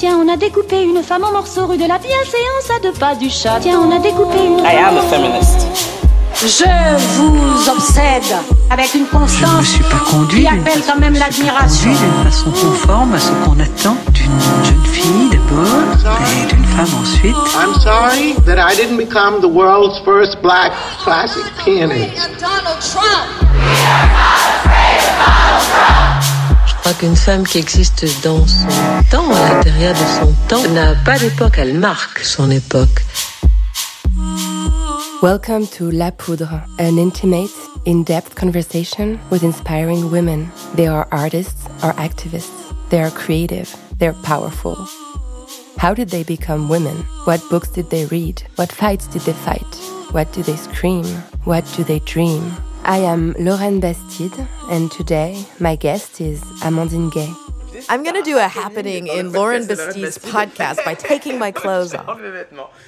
Tiens, on a découpé une femme en morceaux rue de la bienséance à deux pas du chat. Tiens, on a découpé une. I am a feminist. Je vous obsède avec une Je ne me constance suis pas conduit qui appelle quand même je me suis l'admiration. conduit d'une façon conforme à ce qu'on attend d'une jeune fille d'abord et d'une femme ensuite. I'm sorry that I didn't become the world's first black classic pianist. Je crois qu'une femme qui existe dans son temps, à l'intérieur de son temps, n'a pas d'époque, elle marque son époque. Welcome to La Poudre, an intimate, in depth conversation with inspiring women. They are artists or activists. They are creative. They're powerful. How did they become women? What books did they read? What fights did they fight? What do they scream? What do they dream? I am Lauren Bastide, and today my guest is Amandine Gay. I'm going to do a happening in Lauren Bastide's podcast by taking my clothes off.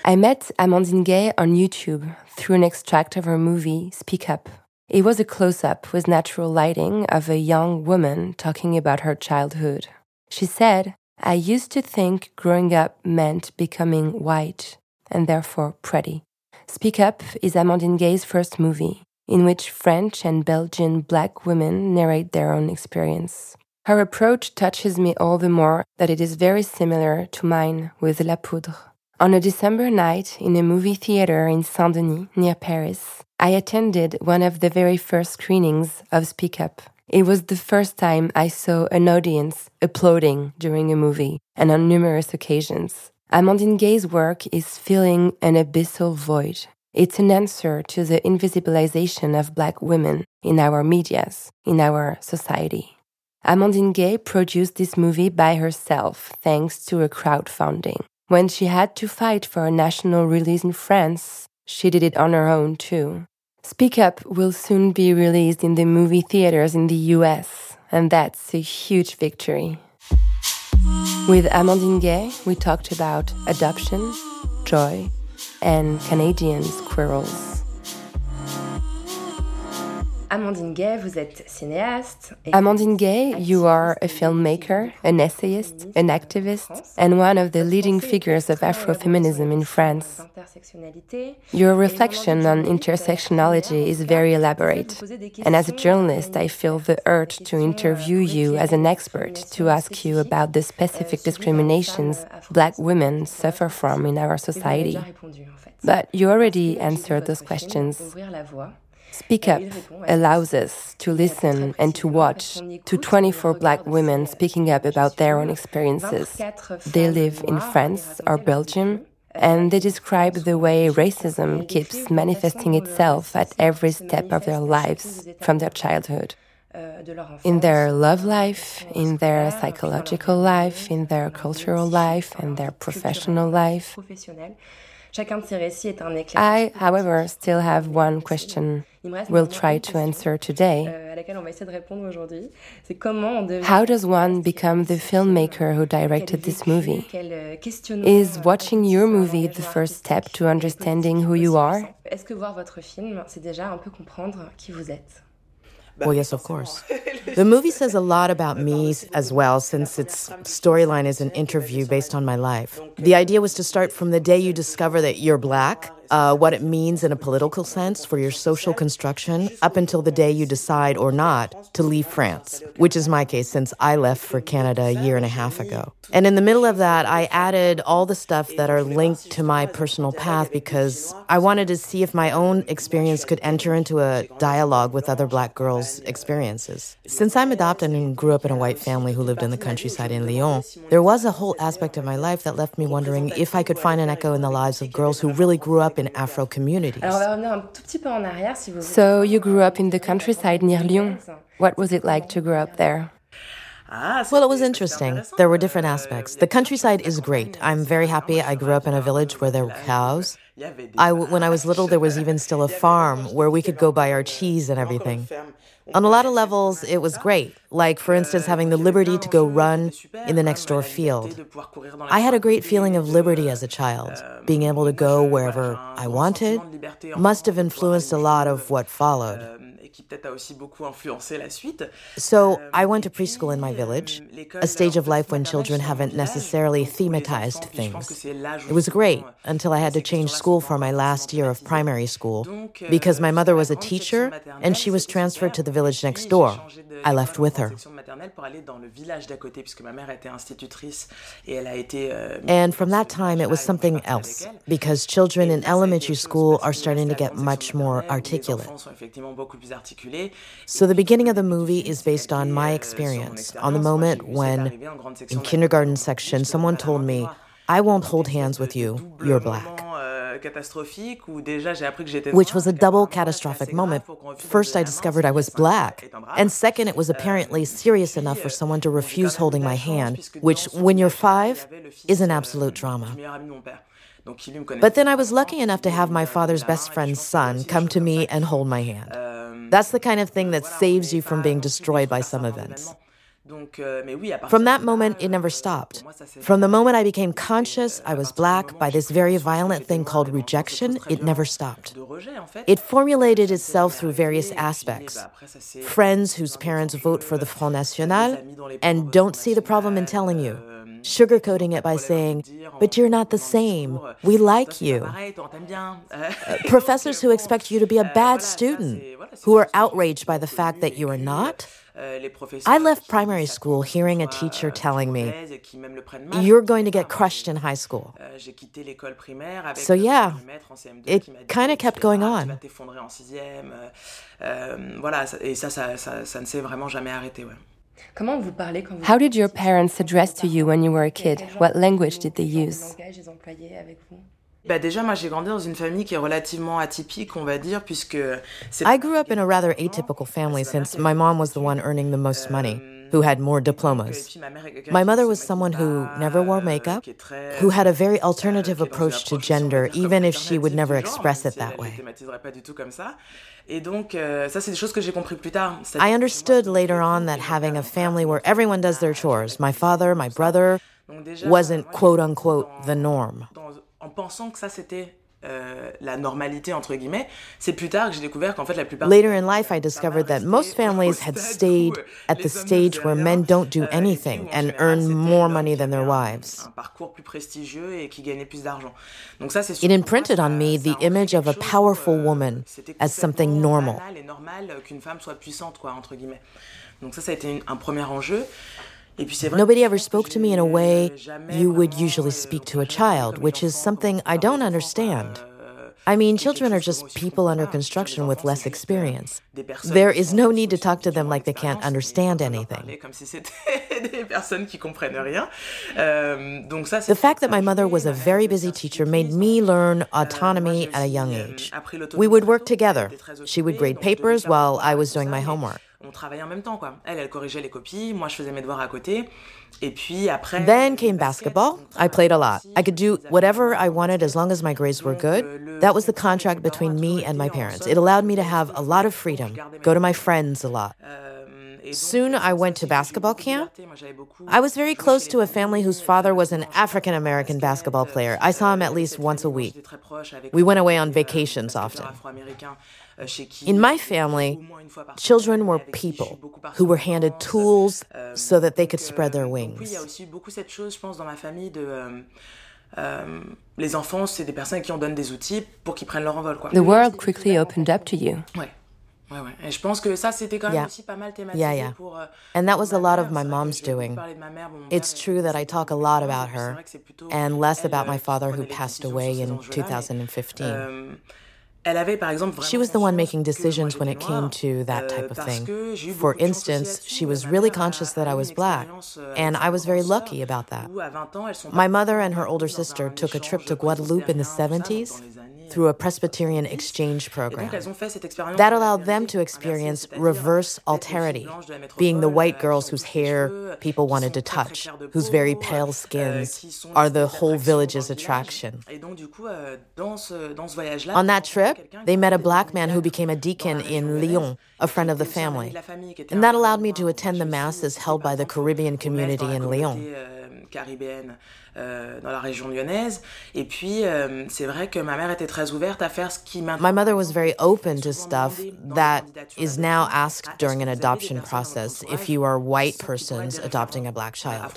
I met Amandine Gay on YouTube through an extract of her movie Speak Up. It was a close up with natural lighting of a young woman talking about her childhood. She said, I used to think growing up meant becoming white and therefore pretty. Speak Up is Amandine Gay's first movie, in which French and Belgian black women narrate their own experience. Her approach touches me all the more that it is very similar to mine with La Poudre. On a December night in a movie theater in Saint Denis, near Paris, I attended one of the very first screenings of Speak Up. It was the first time I saw an audience applauding during a movie, and on numerous occasions. Amandine Gay's work is filling an abyssal void. It's an answer to the invisibilization of black women in our medias, in our society. Amandine Gay produced this movie by herself thanks to a crowdfunding. When she had to fight for a national release in France, she did it on her own too. Speak Up will soon be released in the movie theaters in the US, and that's a huge victory. With Amandine Gay, we talked about adoption, joy, and Canadians squirrels. Amandine Gay, vous êtes cinéaste. Amandine Gay, you are a filmmaker, an essayist, an activist, and one of the leading figures of Afrofeminism in France. Your reflection on intersectionality is very elaborate. And as a journalist, I feel the urge to interview you as an expert to ask you about the specific discriminations black women suffer from in our society. But you already answered those questions. Speak Up allows us to listen and to watch to 24 black women speaking up about their own experiences. They live in France or Belgium, and they describe the way racism keeps manifesting itself at every step of their lives from their childhood. In their love life, in their psychological life, in their cultural life, and their professional life. I, however, still have one question we'll try to answer today. How does one become the filmmaker who directed this movie? Is watching your movie the first step to understanding who you are? Well, yes, of course. The movie says a lot about me as well, since its storyline is an interview based on my life. The idea was to start from the day you discover that you're black, uh, what it means in a political sense for your social construction, up until the day you decide or not to leave France, which is my case since I left for Canada a year and a half ago. And in the middle of that, I added all the stuff that are linked to my personal path because I wanted to see if my own experience could enter into a dialogue with other black girls' experiences. Since I'm adopted and grew up in a white family who lived in the countryside in Lyon, there was a whole aspect of my life that left me wondering if I could find an echo in the lives of girls who really grew up in Afro communities. So, you grew up in the countryside near Lyon. What was it like to grow up there? Well, it was interesting. There were different aspects. The countryside is great. I'm very happy I grew up in a village where there were cows. I, when I was little, there was even still a farm where we could go buy our cheese and everything. On a lot of levels, it was great. Like, for instance, having the liberty to go run in the next door field. I had a great feeling of liberty as a child. Being able to go wherever I wanted must have influenced a lot of what followed qui peut-être a aussi beaucoup influencé la suite. So I went to preschool in my village, a stage of life when children haven't necessarily thematized things. It was great until I had to change school for my last year of primary school because my mother was a teacher and she was transferred to the village next door. I left with her. And from that time, it was something else because children in elementary school are starting to get much more articulate. So the beginning of the movie is based on my experience, on the moment when, in kindergarten section, someone told me, I won't hold hands with you, you're black. Which was a double catastrophic moment. First, I discovered I was black. And second, it was apparently serious enough for someone to refuse holding my hand, which, when you're five, is an absolute drama. But then I was lucky enough to have my father's best friend's son come to me and hold my hand. That's the kind of thing that saves you from being destroyed by some events. From that moment, it never stopped. From the moment I became conscious I was black by this very violent thing called rejection, it never stopped. It formulated itself through various aspects. Friends whose parents vote for the Front National and don't see the problem in telling you sugarcoating it by saying, But you're not the same. We like you. Uh, professors who expect you to be a bad student, who are outraged by the fact that you are not. I left primary school hearing a teacher telling me, You're going to get crushed in high school. So, yeah, it kind of kept going on. Voilà, et ça, ça, ça, ça ne s'est vraiment jamais arrêté. Ouais. How did your parents address to you when you were a kid? What language did they use? Bah déjà, moi, j'ai grandi dans une famille qui est relativement atypique, on va dire, puisque. I grew up in a rather atypical family since my mom was the one earning the most money, euh, who had more diplomas. My mother was someone who never wore makeup, who had a very alternative approach to gender, even if she would never express it that way. Euh, ça, c'est des choses que j'ai compris plus tard. I understood later on that having a family where everyone does their chores, my father, my brother, wasn't quote unquote the norm. Euh, la normalité entre guillemets, c'est plus tard que j'ai découvert qu'en fait la plupart Later in life I discovered that most families had stayed at the stage where men don't do euh, anything and earn more money than their wives. Un parcours plus prestigieux et qui gagnait plus d'argent. Donc ça c'est It imprinted on me the image of a powerful euh, woman as something normal. Et normal qu'une femme soit puissante quoi entre guillemets. Donc ça ça a été un premier enjeu. Nobody ever spoke to me in a way you would usually speak to a child, which is something I don't understand. I mean, children are just people under construction with less experience. There is no need to talk to them like they can't understand anything. The fact that my mother was a very busy teacher made me learn autonomy at a young age. We would work together. She would grade papers while I was doing my homework on travaillait en même temps, quoi. Elle, elle corrigeait les copies, moi je faisais mes devoirs à côté. Et puis après. Then came basketball. I played a lot. I could do whatever I wanted as long as my grades were good. That was the contract between me and my parents. It allowed me to have a lot of freedom, go to my friends a lot. Soon I went to basketball camp. I was very close to a family whose father was an African American basketball player. I saw him at least once a week. We went away on vacations often. In my family, children were people who were handed tools so that they could spread their wings. les enfants, c'est des personnes qui on donne des outils pour qu'ils prennent leur envol. Quoi. The world quickly opened up to you. Ouais. Ouais, ouais. Et je pense que ça, c'était quand même yeah. aussi pas mal thématisé yeah, yeah. Euh, and that was a lot of my mom's doing. It's true that I talk a lot about her, and less about my father who passed away in 2015. She was the one making decisions when it came to that type of thing. For instance, she was really conscious that I was black, and I was very lucky about that. My mother and her older sister took a trip to Guadeloupe in the 70s through a Presbyterian exchange program. elles ont fait cette expérience That allowed them to experience reverse alterity, filles blanches de la métropole, being the white euh, girls whose hair people wanted to touch, whose very euh, pale euh, skins are the whole village's dans le village. attraction. Et donc, du coup, euh, dans ce, dans ce voyage-là, On that trip, they met a black man who became a deacon in Lyon, a friend of the qui était aussi un ami family. de la famille, qui était And that allowed me to attend the masses held by the Caribbean community in Lyon. Euh, dans la région lyonnaise. Et puis, euh, c'est vrai que ma mère était très ouverte à faire ce qui m'intéressait. My mother was very open to stuff demandé dans les that is now asked during an vous avez des adoption process if you are white qui pourraient être persons adopting a black child.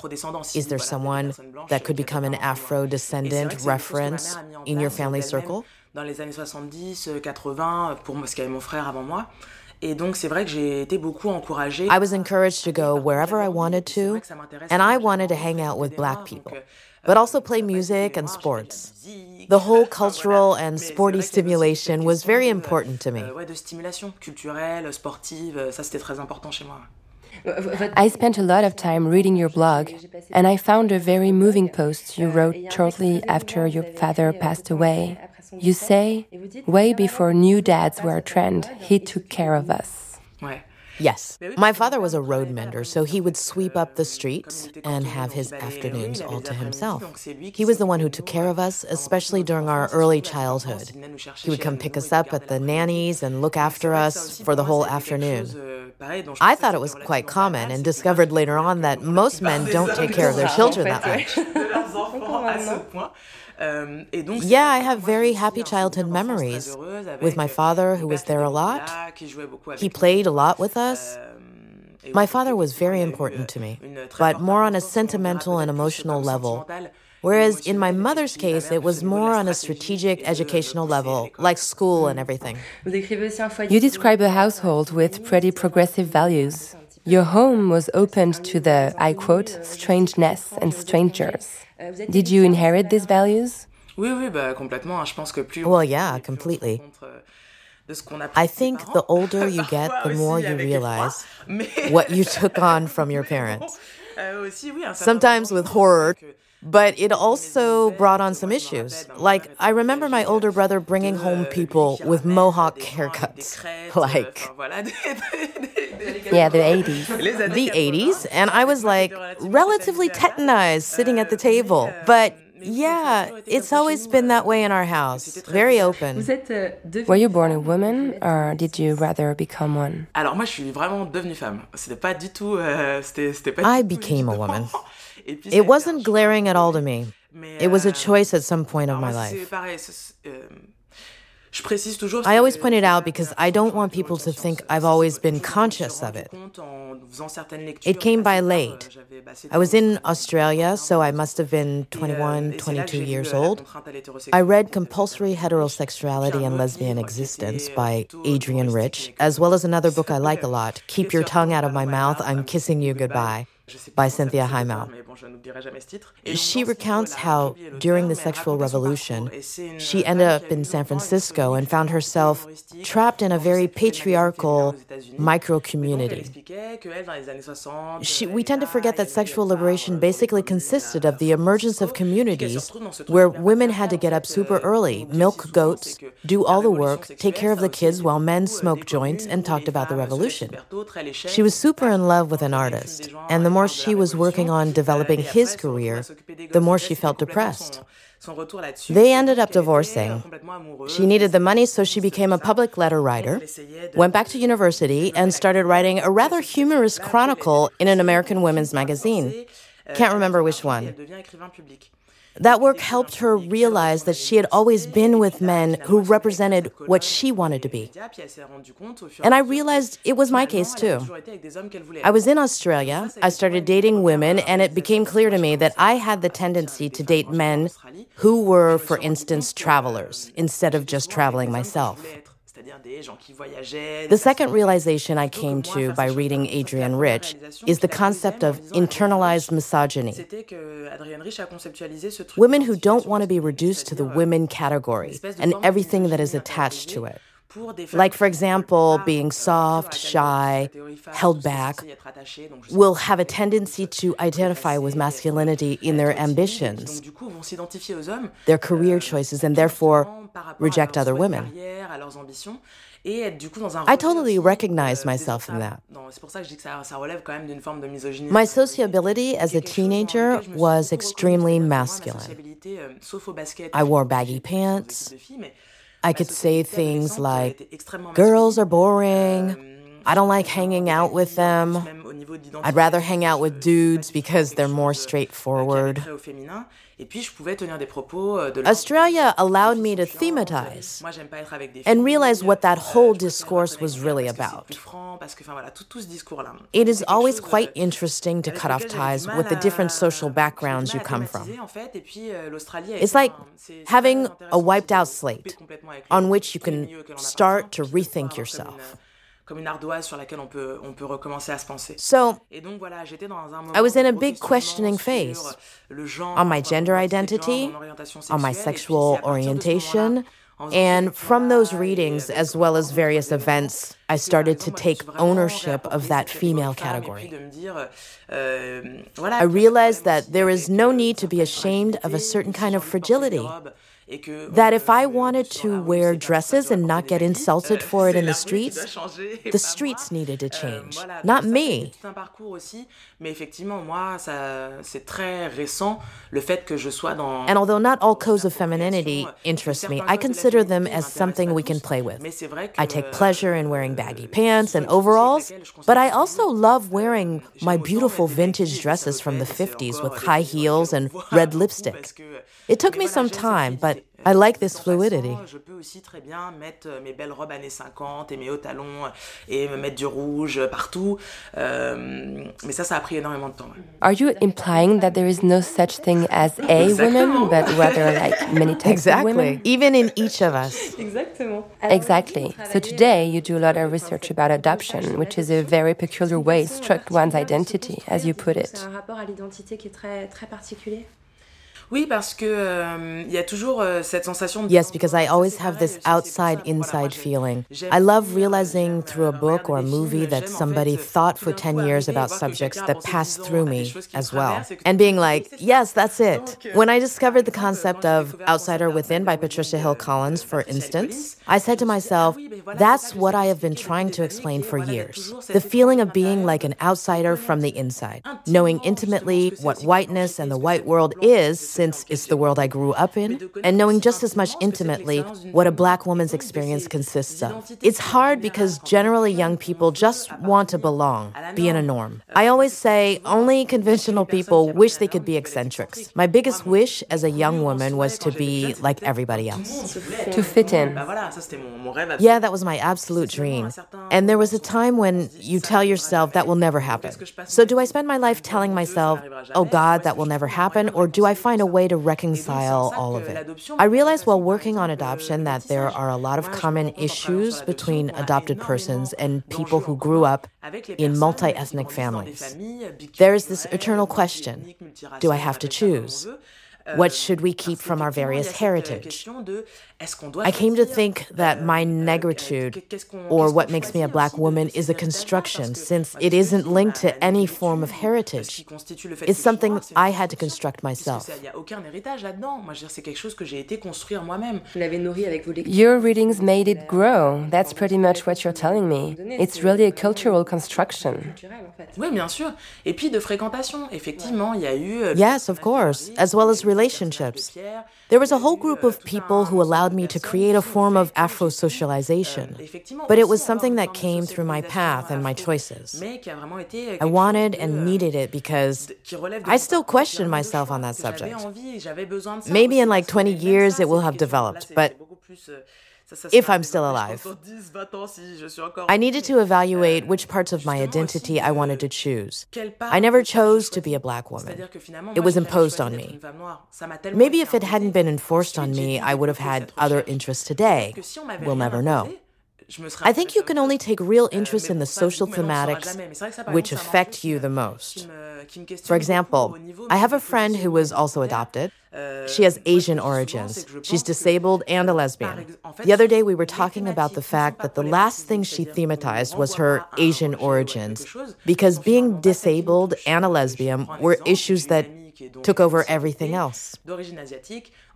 Is there someone that could become an avaient des parents pour moi. Et c'est vrai Afro-descendant que c'est quelque chose que ma reference mère a mis en in your family circle? dans les années 70, euh, 80, pour moi, parce qu'il y avait mon frère avant moi. Et donc, c'est vrai que j'ai été beaucoup encouragée. I was encouraged to go wherever I wanted to, and I wanted to hang out with black people, euh, but also play music and sports. The whole cultural and sporty stimulation was very important to me. Euh, ouais, de stimulation culturelle, sportive, euh, ça c'était très important chez moi. I spent a lot of time reading your blog, and I found a very moving post you wrote shortly after your father passed away. You say, way before new dads were a trend, he took care of us. Ouais. Yes. My father was a road mender, so he would sweep up the streets and have his afternoons all to himself. He was the one who took care of us, especially during our early childhood. He would come pick us up at the nannies and look after us for the whole afternoon. I thought it was quite common and discovered later on that most men don't take care of their children that much. Yeah, I have very happy childhood memories with my father, who was there a lot. He played a lot with us. My father was very important to me, but more on a sentimental and emotional level. Whereas in my mother's case, it was more on a strategic educational level, like school and everything. You describe a household with pretty progressive values. Your home was opened to the, I quote, strangeness and strangers. Did you inherit these values? Oui, oui, bah, complètement. Je pense que plus Well, yeah, completely. I think the older you get, the more you realize what you took on from your parents. Euh, Sometimes with horror, but it also brought on some issues. Like, I remember my older brother bringing home people with mohawk haircuts. Like, Yeah, the 80s. the 80s, and I was like relatively tetanized sitting at the table. But yeah, it's always been that way in our house. Very open. Were you born a woman or did you rather become one? Alors moi, je suis vraiment devenue femme. C'était pas du tout. euh, c'était, c'était pas I became a woman. Et puis, ça a It wasn't glaring at all to me. It was a euh, choice at some point of my life. euh, je précise toujours. I always point it out because I don't want people to think I've always been conscious of it. It came by late. I was in Australia, so I must have been 21, 22 years old. I read Compulsory Heterosexuality and Lesbian Existence by Adrienne Rich, as well as another book I like a lot, Keep Your Tongue Out of My Mouth, I'm Kissing You Goodbye, by Cynthia Heimel. She recounts how, during the sexual revolution, she ended up in San Francisco and found herself trapped in a very patriarchal micro community. She, we tend to forget that sexual liberation basically consisted of the emergence of communities where women had to get up super early, milk goats, do all the work, take care of the kids while men smoked joints and talked about the revolution. She was super in love with an artist, and the more she was working on developing his career, the more she felt depressed. They ended up divorcing. She needed the money, so she became a public letter writer, went back to university, and started writing a rather humorous chronicle in an American women's magazine. Can't remember which one. That work helped her realize that she had always been with men who represented what she wanted to be. And I realized it was my case too. I was in Australia, I started dating women, and it became clear to me that I had the tendency to date men who were, for instance, travelers, instead of just traveling myself. The second realization I came to by reading Adrienne Rich is the concept of internalized misogyny. Women who don't want to be reduced to the women category and everything that is attached to it. Like, for example, being soft, shy, held back, will have a tendency to identify with masculinity in their ambitions, their career choices, and therefore reject other women. I totally recognize myself in that. My sociability as a teenager was extremely masculine. I wore baggy pants. I could say things like, girls are boring. I don't like hanging out with them. I'd rather hang out with dudes because they're more straightforward. Australia allowed me to thematize and realize what that whole discourse was really about. It is always quite interesting to cut off ties with the different social backgrounds you come from. It's like having a wiped out slate on which you can start to rethink yourself comme une ardoise sur laquelle on peut, on peut recommencer à se penser. So, Et donc, voilà, j'étais dans un moment I was in a big questioning phase on my gender identity, on my sexual orientation. And from those readings, as well as various events, I started to take ownership of that female category. I realized that there is no need to be ashamed of a certain kind of fragility that if I wanted to wear dresses and not get insulted for it in the streets, the streets needed to change, not me. And although not all codes of femininity interest me, I consider them as something we can play with. I take pleasure in wearing baggy pants and overalls, but I also love wearing my beautiful vintage dresses from the 50s with high heels and red lipstick. It took me some time, but I like this fluidity. Je peux aussi très bien mettre euh, mes belles robes années 50 et mes hauts talons euh, et me mettre du rouge euh, partout. mais ça, ça a pris énormément de temps. Are you implying that there is no such thing as a woman, but rather like many types exactly. of women? Even in each of us. Exactement. Exactly. So today you do a lot of research about adoption, which is a very peculiar way to struck one's identity, as you put it. un rapport à l'identité qui est très, très particulier. Oui, parce que euh, il y a toujours euh, cette sensation de Yes, because I always have this outside inside feeling. I love realizing through a book or a movie that somebody thought for 10 years about subjects that passed through me as well. And being like, yes, that's it. When I discovered the concept of Outsider Within by Patricia Hill Collins, for instance, I said to myself, that's what I have been trying to explain for years. The feeling of being like an outsider from the inside, knowing intimately what whiteness and the white world is since it's the world I grew up in, and knowing just as much intimately what a black woman's experience consists of. It's hard because generally young people just want to belong, be in a norm. I always say only conventional people wish they could be eccentrics. My biggest wish as a young woman was to be like everybody else. To fit in. Yeah, that was my absolute dream. And there was a time when you tell yourself that will never happen. So do I spend my life telling myself, oh God, that will never happen? Or do I find a a way to reconcile all of it. I realized while working on adoption that there are a lot of common issues between adopted persons and people who grew up in multi ethnic families. There is this eternal question do I have to choose? What should we keep from our various heritage? I came to think that my negritude, or what makes me a black woman, is a construction since it isn't linked to any form of heritage. It's something I had to construct myself. Your readings made it grow. That's pretty much what you're telling me. It's really a cultural construction. Oui, bien sûr. Et puis de fréquentation, effectivement, il y a eu. Yes, of course, as well as relationships. There was a whole group of people who allowed me to create a form of Afro socialization, but it was something that came through my path and my choices. I wanted and needed it because I still question myself on that subject. Maybe in like 20 years it will have developed, but if I'm still alive. I needed to evaluate which parts of my identity I wanted to choose. I never chose to be a black woman. It was imposed on me. Maybe if it hadn't been enforced on me, I would have had other interests today. We'll never know. I think you can only take real interest in the social thematics which affect you the most. For example, I have a friend who was also adopted. She has Asian origins. She's disabled and a lesbian. The other day, we were talking about the fact that the last thing she thematized was her Asian origins, because being disabled and a lesbian were issues that took over everything else.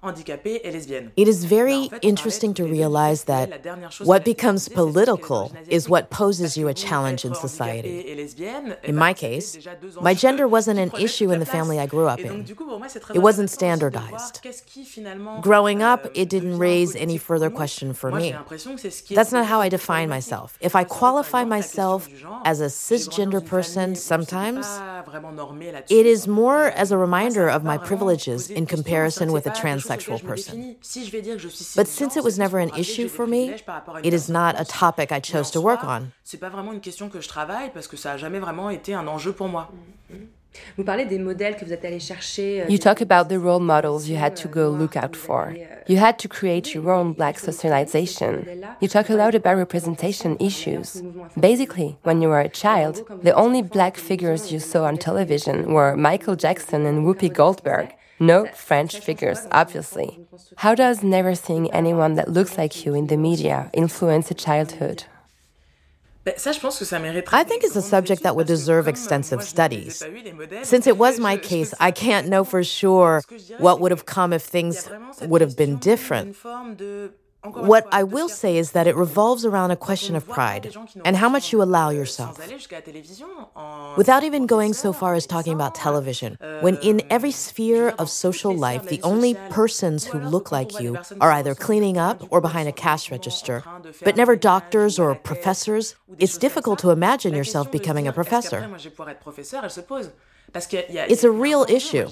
It is very interesting to realize that what becomes political is what poses you a challenge in society. In my case, my gender wasn't an issue in the family I grew up in. It wasn't standardized. Growing up, it didn't raise any further question for me. That's not how I define myself. If I qualify myself as a cisgender person sometimes, it is more as a reminder of my privileges in comparison with a trans transsexual person. But since it was never an issue for me, it is not a topic I chose to work on. Vous parlez des modèles que vous êtes allé chercher. You talk about the role models you had to go look out for. You had to create your own black socialization. You talk a lot about representation issues. Basically, when you were a child, the only black figures you saw on television were Michael Jackson and Whoopi Goldberg. No French figures, obviously. How does never seeing anyone that looks like you in the media influence a childhood? I think it's a subject that would deserve extensive studies. Since it was my case, I can't know for sure what would have come if things would have been different. What I will say is that it revolves around a question of pride and how much you allow yourself. Without even going so far as talking about television, when in every sphere of social life, the only persons who look like you are either cleaning up or behind a cash register, but never doctors or professors, it's difficult to imagine yourself becoming a professor. It's a real issue.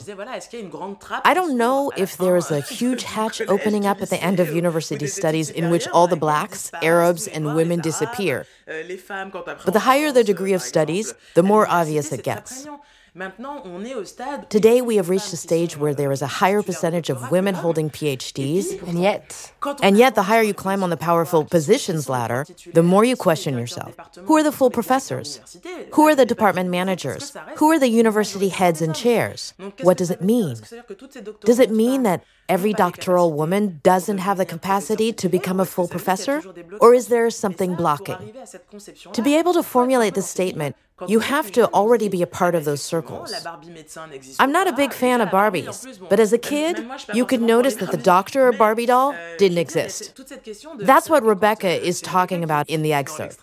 I don't know if there is a huge hatch opening up at the end of university studies in which all the blacks, Arabs, and women disappear. But the higher the degree of studies, the more obvious it gets. Today, we have reached a stage where there is a higher percentage of women holding PhDs. And yet, and yet, the higher you climb on the powerful positions ladder, the more you question yourself. Who are the full professors? Who are the department managers? Who are the university heads and chairs? What does it mean? Does it mean that every doctoral woman doesn't have the capacity to become a full professor? Or is there something blocking? To be able to formulate this statement, you have to already be a part of those circles. I'm not a big fan of Barbies, but as a kid, you could notice that the doctor or Barbie doll didn't exist. That's what Rebecca is talking about in the excerpt.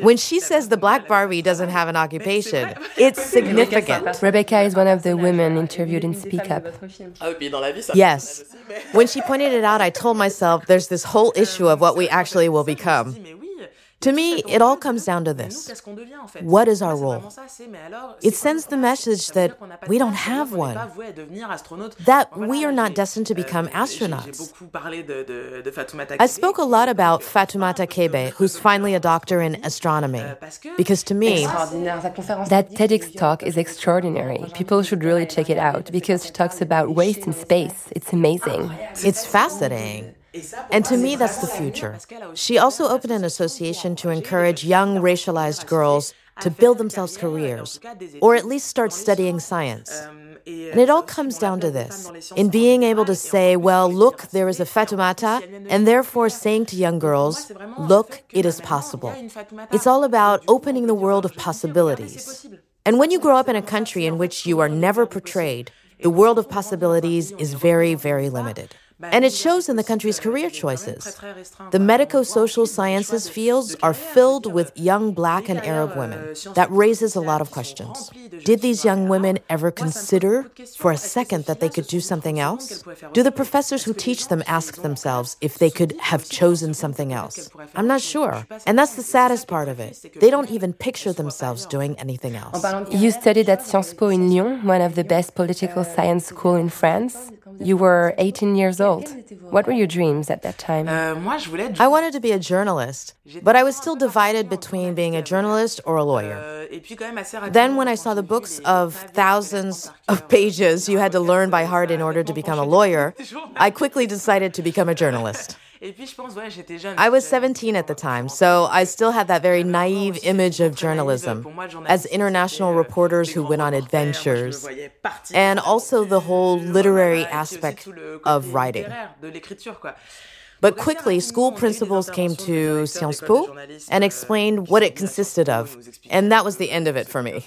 When she says the black Barbie doesn't have an occupation, it's significant. Rebecca is one of the women interviewed in Speak Up. Yes. When she pointed it out, I told myself there's this whole issue of what we actually will become. To me, it all comes down to this. What is our role? It sends the message that we don't have one, that we are not destined to become astronauts. I spoke a lot about Fatoumata Kebe, who's finally a doctor in astronomy, because to me, that TEDx talk is extraordinary. People should really check it out because she talks about waste in space. It's amazing. It's fascinating. And to me, that's the future. She also opened an association to encourage young racialized girls to build themselves careers, or at least start studying science. And it all comes down to this in being able to say, well, look, there is a Fatoumata, and therefore saying to young girls, look, it is possible. It's all about opening the world of possibilities. And when you grow up in a country in which you are never portrayed, the world of possibilities is very, very limited. And it shows in the country's career choices. The medico social sciences fields are filled with young black and Arab women. That raises a lot of questions. Did these young women ever consider for a second that they could do something else? Do the professors who teach them ask themselves if they could have chosen something else? I'm not sure. And that's the saddest part of it. They don't even picture themselves doing anything else. You studied at Sciences Po in Lyon, one of the best political science schools in France. You were 18 years old. What were your dreams at that time? I wanted to be a journalist, but I was still divided between being a journalist or a lawyer. Then, when I saw the books of thousands of pages you had to learn by heart in order to become a lawyer, I quickly decided to become a journalist. I was 17 at the time, so I still had that very naive image of journalism. As international reporters who went on adventures, and also the whole literary aspect of writing. But quickly, school principals came to Sciences Po and explained what it consisted of, and that was the end of it for me.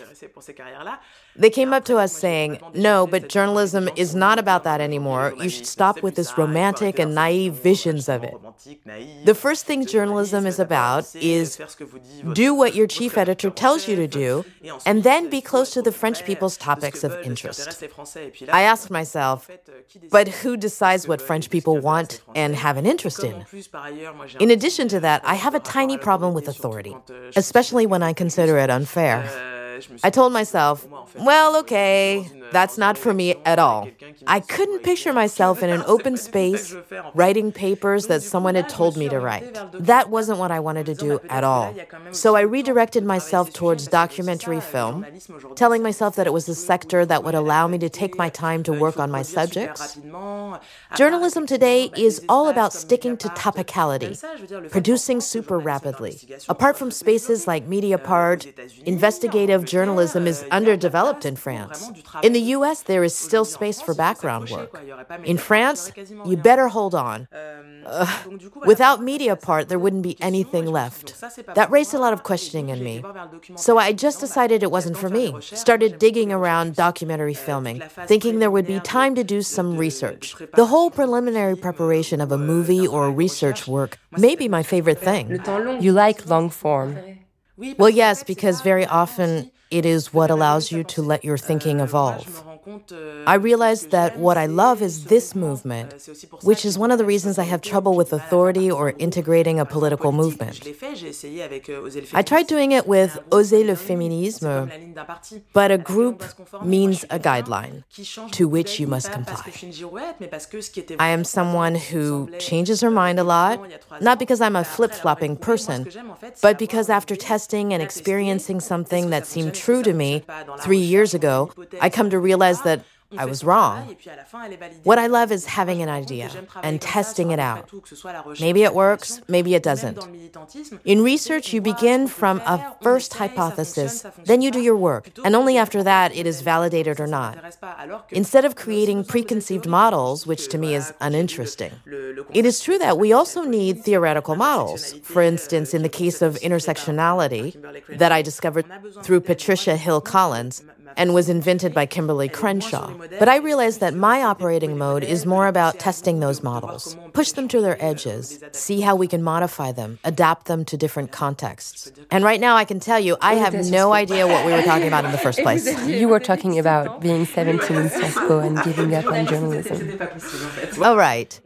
They came up to us saying, No, but journalism is not about that anymore. You should stop with this romantic and naive visions of it. The first thing journalism is about is do what your chief editor tells you to do, and then be close to the French people's topics of interest. I asked myself, but who decides what French people want and have an interest in? In addition to that, I have a tiny problem with authority, especially when I consider it unfair. I told myself, well, okay, that's not for me at all. I couldn't picture myself in an open space writing papers that someone had told me to write. That wasn't what I wanted to do at all. So I redirected myself towards documentary film, telling myself that it was a sector that would allow me to take my time to work on my subjects. Journalism today is all about sticking to topicality, producing super rapidly. Apart from spaces like Mediapart, investigative journalism is underdeveloped in France. In the US, there is still space for background work. In France, you better hold on. Uh, without Mediapart, there wouldn't be anything left. That raised a lot of questioning in me. So I just decided it wasn't for me. Started digging around documentary filming, thinking there would be time to do some research. The whole preliminary preparation of a movie or research work may be my favorite thing. You like long form. Well, yes, because very often it is what allows you to let your thinking evolve. I realized that what I love is this movement, which is one of the reasons I have trouble with authority or integrating a political movement. I tried doing it with Oser le Féminisme, but a group means a guideline to which you must comply. I am someone who changes her mind a lot, not because I'm a flip flopping person, but because after testing and experiencing something that seemed true to me three years ago, I come to realize that I was wrong. What I love is having an idea and testing it out. Maybe it works, maybe it doesn't. In research, you begin from a first hypothesis, then you do your work, and only after that it is validated or not. Instead of creating preconceived models, which to me is uninteresting. It is true that we also need theoretical models. For instance, in the case of intersectionality, that I discovered through Patricia Hill Collins, and was invented by Kimberlé Crenshaw. But I realized that my operating mode is more about testing those models, push them to their edges, see how we can modify them, adapt them to different contexts. And right now, I can tell you, I have no idea what we were talking about in the first place. You were talking about being 17 in Sciences and giving up on journalism. All right.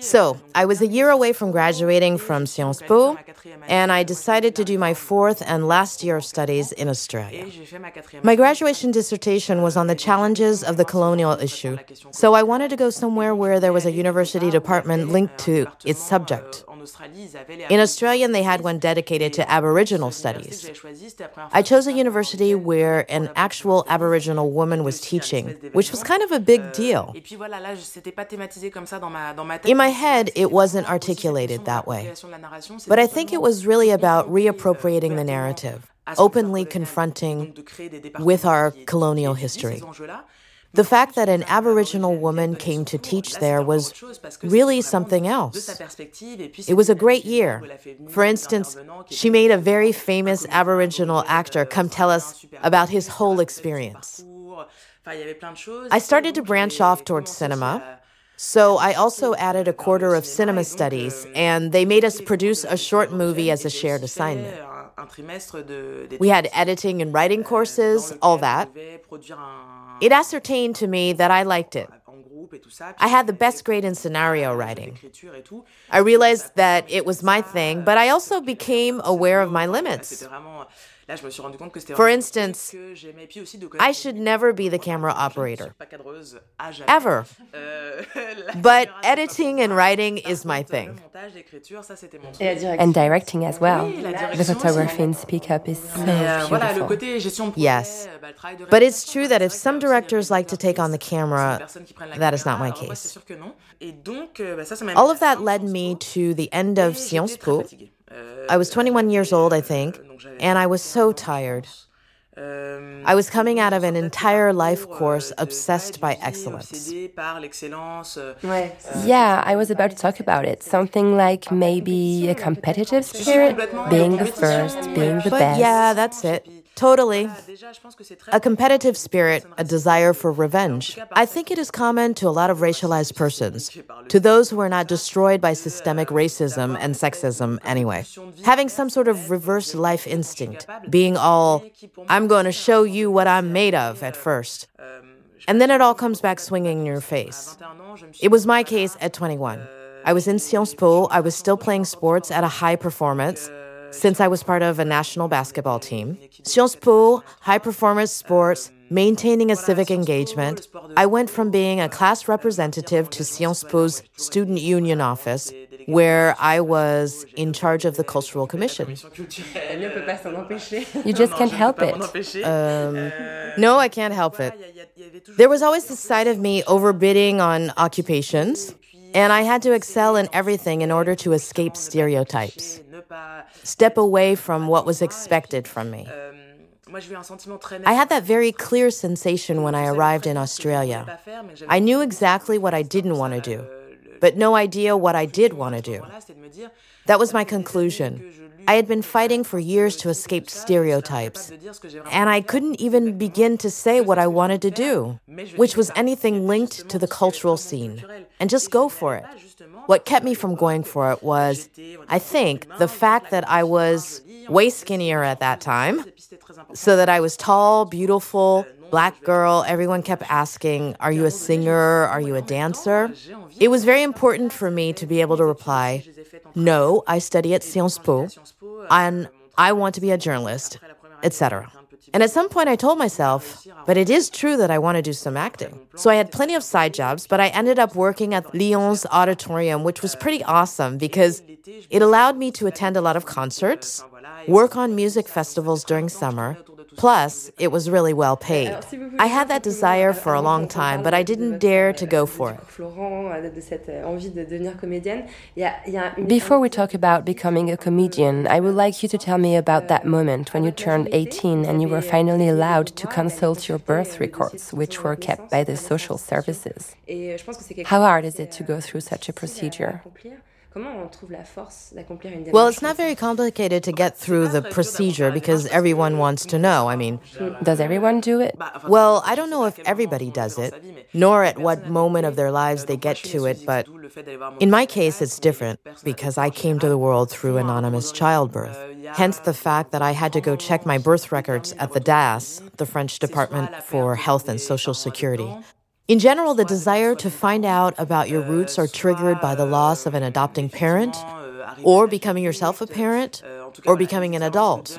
So, I was a year away from graduating from Sciences Po, and I decided to do my fourth and last year of studies in Australia. My graduation dissertation was on the challenges of the colonial issue, so I wanted to go somewhere where there was a university department linked to its subject. In Australia, they had one dedicated to Aboriginal studies. I chose a university where an actual Aboriginal woman was teaching, which was kind of a big deal. In my head, it wasn't articulated that way. But I think it was really about reappropriating the narrative, openly confronting with our colonial history. The fact that an Aboriginal woman came to teach there was really something else. It was a great year. For instance, she made a very famous Aboriginal actor come tell us about his whole experience. I started to branch off towards cinema. So I also added a quarter of cinema studies, and they made us produce a short movie as a shared assignment. We had editing and writing courses, all that. It ascertained to me that I liked it. I had the best grade in scenario writing. I realized that it was my thing, but I also became aware of my limits. For instance, I should never be the camera operator. Ever. But editing and writing is my thing. And directing as well. The photography in Speak Up is so beautiful. Yes. But it's true that if some directors like to take on the camera, that is not my case. All of that led me to the end of Sciences Po. I was 21 years old, I think, and I was so tired. I was coming out of an entire life course obsessed by excellence. Yeah, I was about to talk about it. Something like maybe a competitive spirit, being the first, being the But best. yeah, that's it. Totally. A competitive spirit, a desire for revenge. I think it is common to a lot of racialized persons, to those who are not destroyed by systemic racism and sexism anyway. Having some sort of reverse life instinct, being all, I'm going to show you what I'm made of at first. And then it all comes back swinging in your face. It was my case at 21. I was in Sciences Po, I was still playing sports at a high performance since I was part of a national basketball team. Sciences Po, high performance sports, maintaining a civic engagement. I went from being a class representative to Sciences Po's student union office, where I was in charge of the cultural commission. You just can't help it. Um, no, I can't help it. There was always this side of me overbidding on occupations, and I had to excel in everything in order to escape stereotypes, step away from what was expected from me. I had that very clear sensation when I arrived in Australia. I knew exactly what I didn't want to do, but no idea what I did want to do. That was my conclusion. I had been fighting for years to escape stereotypes, and I couldn't even begin to say what I wanted to do, which was anything linked to the cultural scene, and just go for it. What kept me from going for it was, I think, the fact that I was way skinnier at that time, so that I was tall, beautiful, black girl. Everyone kept asking, Are you a singer? Are you a dancer? It was very important for me to be able to reply, No, I study at Sciences Po, and I want to be a journalist, etc. And at some point, I told myself, but it is true that I want to do some acting. So I had plenty of side jobs, but I ended up working at Lyon's auditorium, which was pretty awesome because it allowed me to attend a lot of concerts, work on music festivals during summer. Plus, it was really well paid. I had that desire for a long time, but I didn't dare to go for it. Before we talk about becoming a comedian, I would like you to tell me about that moment when you turned 18 and you were finally allowed to consult your birth records, which were kept by the social services. How hard is it to go through such a procedure? Well, it's not very complicated to get through the procedure because everyone wants to know. I mean, does everyone do it? Well, I don't know if everybody does it, nor at what moment of their lives they get to it, but in my case, it's different because I came to the world through anonymous childbirth. Hence the fact that I had to go check my birth records at the DAS, the French Department for Health and Social Security. In general, the desire to find out about your roots are triggered by the loss of an adopting parent, or becoming yourself a parent, or becoming an adult.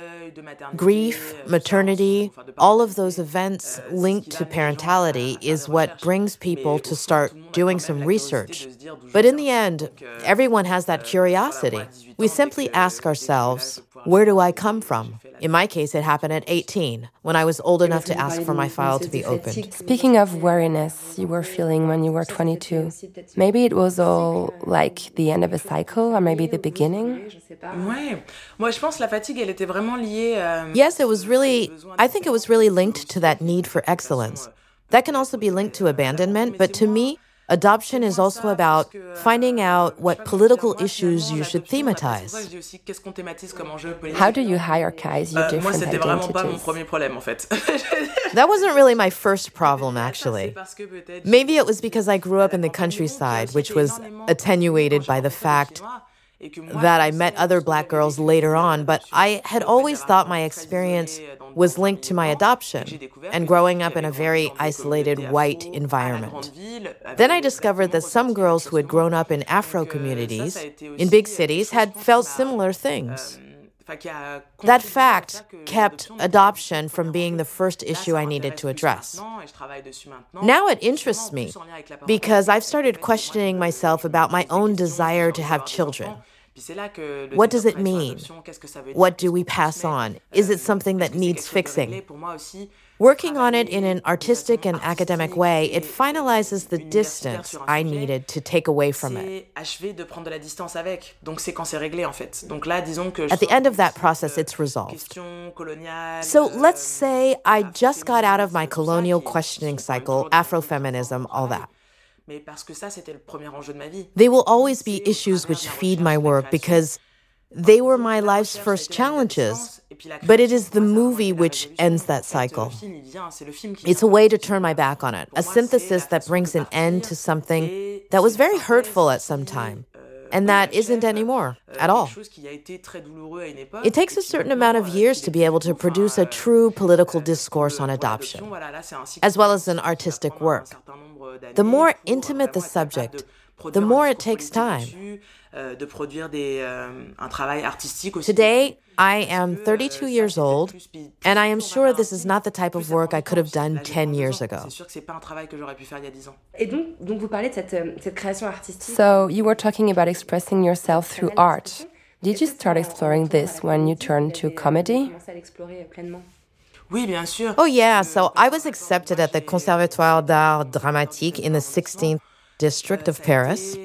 Grief, maternity, all of those events linked to parentality is what brings people to start doing some research. But in the end, everyone has that curiosity. We simply ask ourselves, where do I come from? In my case, it happened at 18, when I was old enough to ask for my file to be opened. Speaking of weariness you were feeling when you were 22, maybe it was all like the end of a cycle or maybe the beginning? Euh, yes, it was really, I think it was really linked to that need for excellence. That can also be linked to abandonment, but to me, Adoption is also about finding out what political issues you should thematize. How do you hierarchize your different identities? that wasn't really my first problem, actually. Maybe it was because I grew up in the countryside, which was attenuated by the fact that I met other black girls later on, but I had always thought my experience was linked to my adoption and growing up in a very isolated white environment. Then I discovered that some girls who had grown up in Afro communities in big cities had felt similar things. That fact kept adoption from being the first issue I needed to address. Now it interests me because I've started questioning myself about my own desire to have children. What does it mean? What do we pass on? Is it something that needs fixing? Working on it in an artistic and academic way, it finalizes the distance I needed to take away from it. At the end of that process, it's resolved. So let's say I just got out of my colonial questioning cycle, Afrofeminism, all that. They will always be issues which feed my work because they were my life's first challenges, but it is the movie which ends that cycle. It's a way to turn my back on it, a synthesis that brings an end to something that was very hurtful at some time. And that isn't anymore at all. It takes a certain amount of years to be able to produce a true political discourse on adoption, as well as an artistic work. The more intimate the subject, the more it takes time. Today, I am 32 years old, and I am sure this is not the type of work I could have done 10 years ago. So, you were talking about expressing yourself through art. Did you start exploring this when you turned to comedy? Oh, yeah. So I was accepted at the Conservatoire d'Art Dramatique in the 16th district of Paris.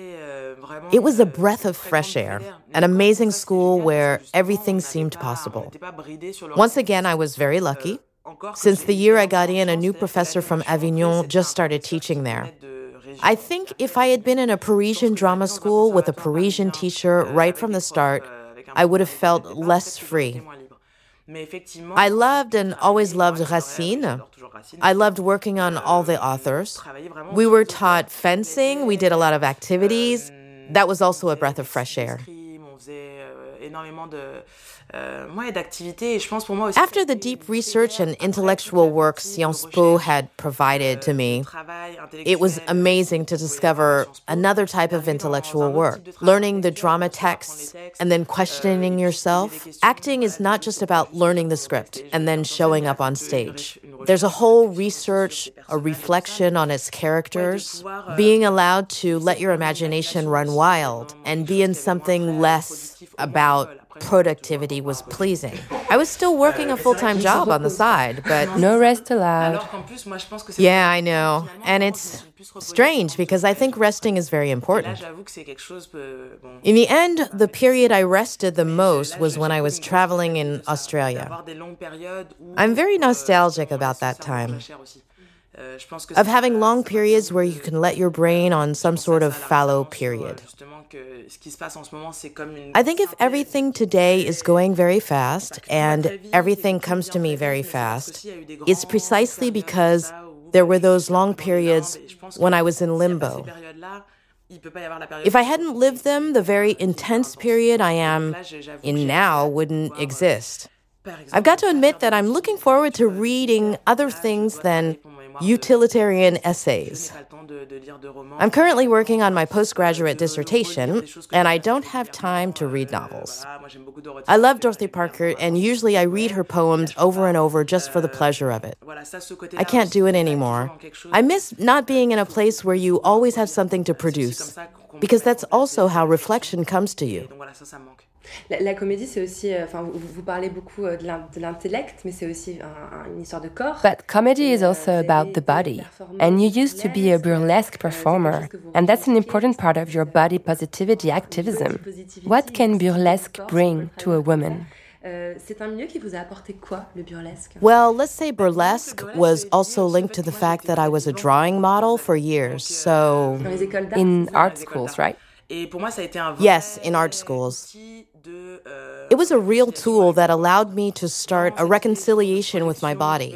It was a breath of fresh air, an amazing school where everything seemed possible. Once again, I was very lucky. Since the year I got in, a new professor from Avignon just started teaching there. I think if I had been in a Parisian drama school with a Parisian teacher right from the start, I would have felt less free. I loved and always loved Racine. I loved working on all the authors. We were taught fencing, we did a lot of activities. That was also a breath of fresh air. After the deep research and intellectual work Sciences Po had provided to me, it was amazing to discover another type of intellectual work. Learning the drama texts and then questioning yourself. Acting is not just about learning the script and then showing up on stage. There's a whole research, a reflection on its characters, being allowed to let your imagination run wild and be in something less about productivity was pleasing. I was still working a full time job on the side, but. No rest allowed. Yeah, I know. And it's strange because I think resting is very important. In the end, the period I rested the most was when I was traveling in Australia. I'm very nostalgic about that time of having long periods where you can let your brain on some sort of fallow period. I think if everything today is going very fast and everything comes to me very fast, it's precisely because there were those long periods when I was in limbo. If I hadn't lived them, the very intense period I am in now wouldn't exist. I've got to admit that I'm looking forward to reading other things than utilitarian essays. I'm currently working on my postgraduate dissertation, and I don't have time to read novels. I love Dorothy Parker, and usually I read her poems over and over just for the pleasure of it. I can't do it anymore. I miss not being in a place where you always have something to produce, because that's also how reflection comes to you. La, la comédie, c'est aussi, euh, vous, vous, parlez beaucoup euh, de l'intellect, mais c'est aussi un, un, une histoire de corps. But comedy is euh, also about the body, and you used to be a burlesque euh, performer, and that's an important part of your body positivity activism. What can burlesque bring to a woman? Euh, c'est un milieu qui vous a apporté quoi, le burlesque Well, let's say burlesque was also linked to the fact that I was a drawing model for years, so... In art schools, right? Yes, in art schools. It was a real tool that allowed me to start a reconciliation with my body.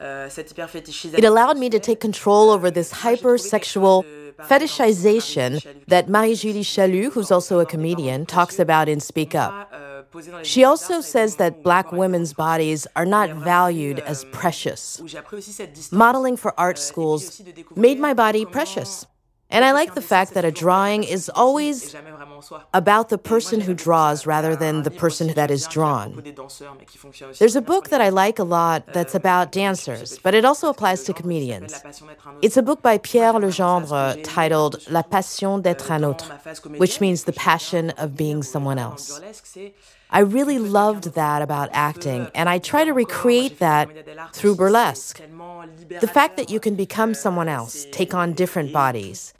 It allowed me to take control over this hypersexual fetishization that Marie-Julie Chalut, who's also a comedian, talks about in Speak Up. She also says that black women's bodies are not valued as precious. Modeling for art schools made my body precious. And I like the fact that a drawing is always about the person who draws rather than the person that is drawn. There's a book that I like a lot that's about dancers, but it also applies to comedians. It's a book by Pierre Legendre titled La Passion d'être un autre, which means the passion of being someone else. I really loved that about acting, and I try to recreate that through burlesque. The fact that you can become someone else, take on different bodies.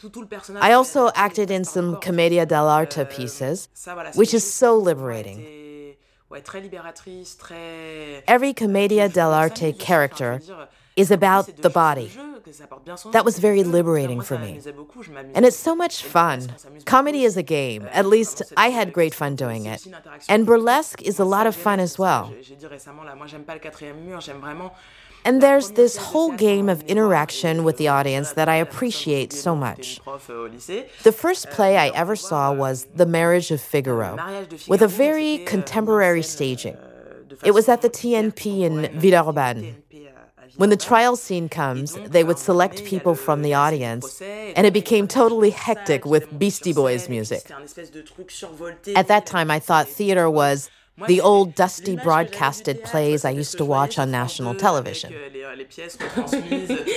I also acted in some Commedia dell'arte pieces, which is so liberating. Every Commedia dell'arte character is about the body. That was very liberating for me. And it's so much fun. Comedy is a game. At least I had great fun doing it. And burlesque is a lot of fun as well. And there's this whole game of interaction with the audience that I appreciate so much. The first play I ever saw was The Marriage of Figaro, with a very contemporary staging. It was at the TNP in Villeurbanne. When the trial scene comes, they would select people from the audience, and it became totally hectic with Beastie Boys music. At that time, I thought theater was the old dusty broadcasted plays I used to watch on national television.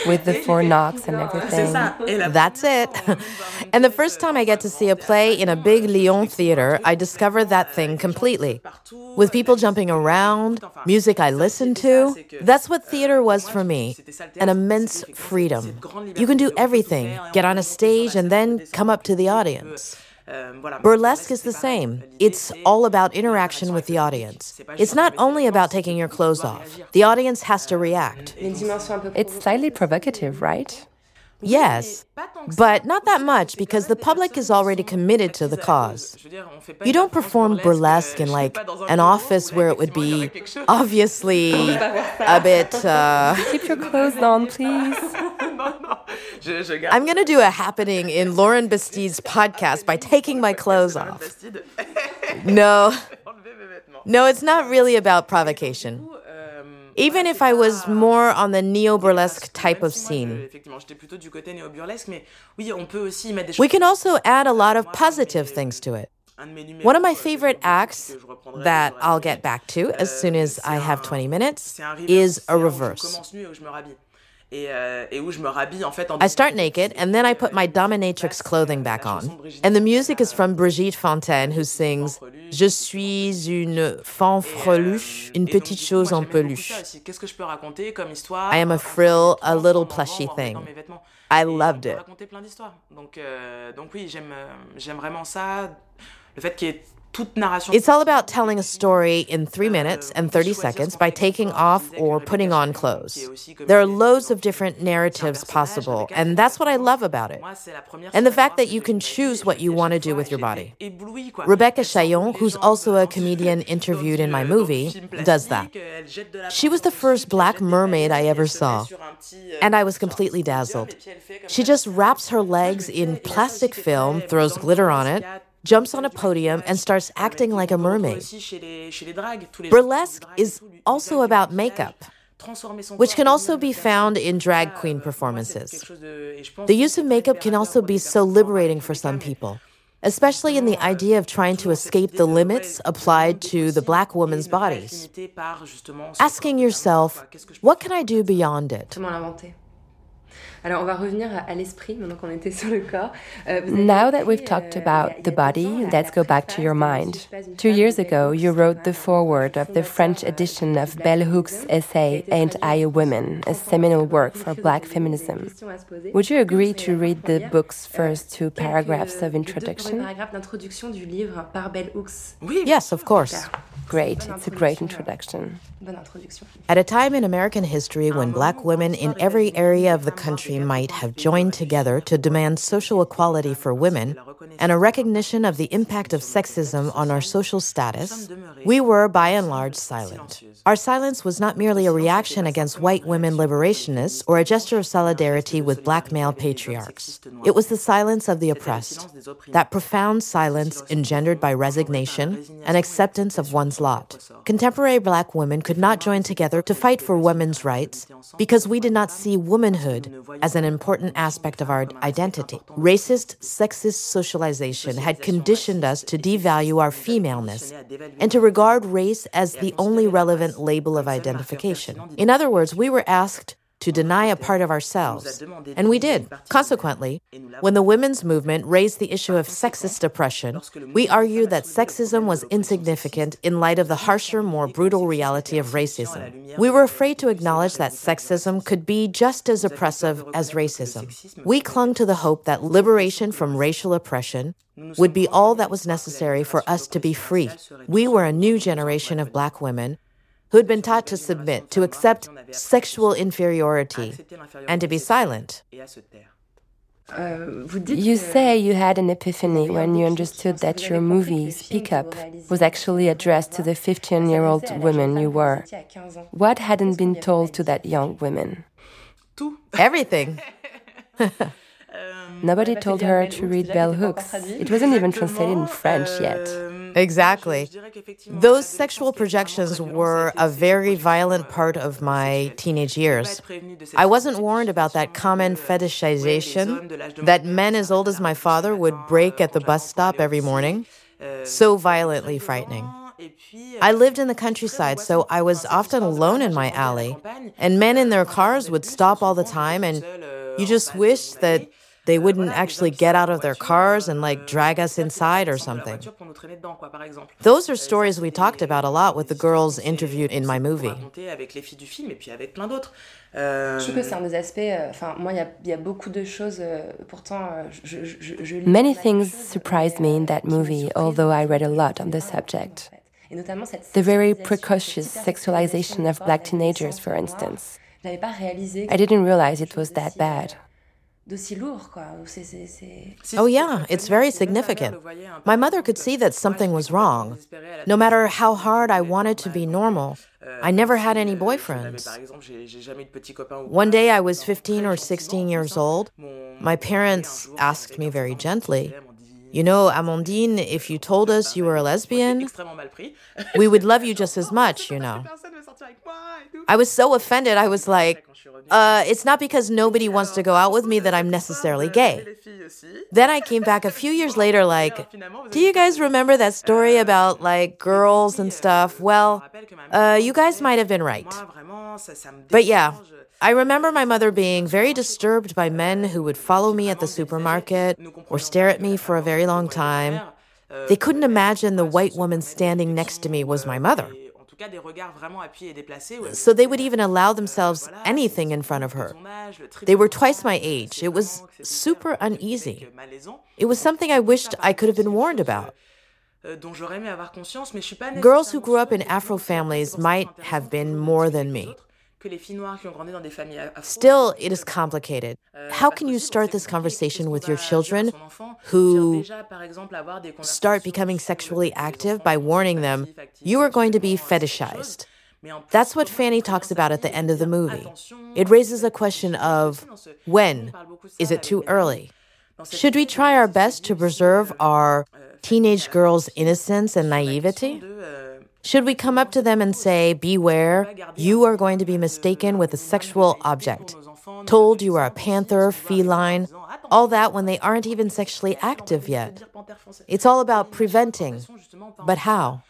With the four knocks and everything. That's it. and the first time I get to see a play in a big Lyon theater, I discover that thing completely. With people jumping around, music I listened to. That's what theater was for me an immense freedom. You can do everything, get on a stage, and then come up to the audience. Burlesque is the same. It's all about interaction with the audience. It's not only about taking your clothes off, the audience has to react. It's slightly provocative, right? Yes, but not that much because the public is already committed to the cause. You don't perform burlesque in like an office where it would be obviously a bit. Uh... Keep your clothes on, please. I'm going to do a happening in Lauren Bastide's podcast by taking my clothes off. No. No, it's not really about provocation. Even if I was more on the neo burlesque type of scene. We can also add a lot of positive things to it. One of my favorite acts that I'll get back to as soon as I have 20 minutes is a reverse. I start naked and then I put my dominatrix clothing back on. And the music is from Brigitte Fontaine who sings Je suis une fanfreluche, une petite chose en peluche. I am a frill, a little plushy thing. I loved it. Donc, donc oui, j'aime vraiment ça. Le fait qu'il y ait It's all about telling a story in three minutes and 30 seconds by taking off or putting on clothes. There are loads of different narratives possible, and that's what I love about it. And the fact that you can choose what you want to do with your body. Rebecca Chaillon, who's also a comedian interviewed in my movie, does that. She was the first black mermaid I ever saw, and I was completely dazzled. She just wraps her legs in plastic film, throws glitter on it, jumps on a podium and starts acting like a mermaid. Burlesque is also about makeup, which can also be found in drag queen performances. The use of makeup can also be so liberating for some people, especially in the idea of trying to escape the limits applied to the black woman's bodies. Asking yourself, what can I do beyond it? Alors, on va revenir à l'esprit maintenant qu'on était sur le corps. Euh, now that we've talked about the body, let's go back to your mind. Two years ago, you wrote the foreword of the French edition of Bell Hooks' essay Ain't I a Woman, a seminal work for black feminism. Would you agree to read the book's first two paragraphs of introduction? Yes, of course. Great, it's a great introduction. At a time in American history when black women in every area of the country might have joined together to demand social equality for women, and a recognition of the impact of sexism on our social status, we were by and large silent. Our silence was not merely a reaction against white women liberationists or a gesture of solidarity with black male patriarchs. It was the silence of the oppressed, that profound silence engendered by resignation and acceptance of one's lot. Contemporary black women could not join together to fight for women's rights because we did not see womanhood as an important aspect of our identity. Racist, sexist socialization had conditioned us to devalue our femaleness and to regard race as the only relevant label of identification. In other words, we were asked to deny a part of ourselves. And we did. Consequently, when the women's movement raised the issue of sexist oppression, we argued that sexism was insignificant in light of the harsher, more brutal reality of racism. We were afraid to acknowledge that sexism could be just as oppressive as racism. We clung to the hope that liberation from racial oppression would be all that was necessary for us to be free. We were a new generation of black women who'd been taught to submit, to accept sexual inferiority, and to be silent. You say you had an epiphany when you understood that your movie, Speak Up, was actually addressed to the 15 year old woman you were. What hadn't been told to that young woman? Everything. Nobody told her to read Bell Hooks. It wasn't even translated in French yet. Exactly. Those sexual projections were a very violent part of my teenage years. I wasn't warned about that common fetishization that men as old as my father would break at the bus stop every morning. So violently frightening. I lived in the countryside, so I was often alone in my alley, and men in their cars would stop all the time, and you just wished that they wouldn't actually get out of their cars and like drag us inside or something. Those are stories we talked about a lot with the girls interviewed in my movie. Many things surprised me in that movie, although I read a lot on the subject. The very precocious sexualization of black teenagers, for instance. I didn't realize it was that bad. Oh, yeah, it's very significant. My mother could see that something was wrong. No matter how hard I wanted to be normal, I never had any boyfriends. One day I was 15 or 16 years old. My parents asked me very gently, You know, Amandine, if you told us you were a lesbian, we would love you just as much, you know. I was so offended. I was like, uh, it's not because nobody wants to go out with me that I'm necessarily gay. Then I came back a few years later, like, do you guys remember that story about like girls and stuff? Well, uh, you guys might have been right. But yeah, I remember my mother being very disturbed by men who would follow me at the supermarket or stare at me for a very long time. They couldn't imagine the white woman standing next to me was my mother. So they would even allow themselves anything in front of her. They were twice my age. It was super uneasy. It was something I wished I could have been warned about. Girls who grew up in Afro families might have been more than me. Still, it is complicated. How can you start this conversation with your children who start becoming sexually active by warning them you are going to be fetishized? That's what Fanny talks about at the end of the movie. It raises a question of when? Is it too early? Should we try our best to preserve our teenage girls' innocence and naivety? Should we come up to them and say, Beware, you are going to be mistaken with a sexual object, told you are a panther, feline, all that when they aren't even sexually active yet? It's all about preventing. But how?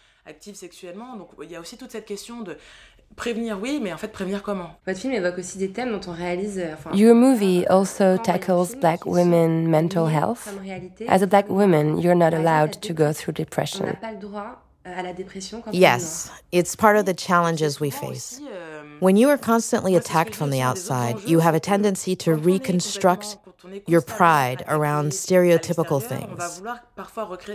prévenir, oui, mais en fait, prévenir comment Votre film évoque aussi des thèmes dont on réalise. Euh, Your movie also tackles black women mental health. As a black woman, you're not allowed to go through depression. On n'a pas le droit Yes, it's part of the challenges we face. When you are constantly attacked from the outside, you have a tendency to reconstruct your pride around stereotypical things.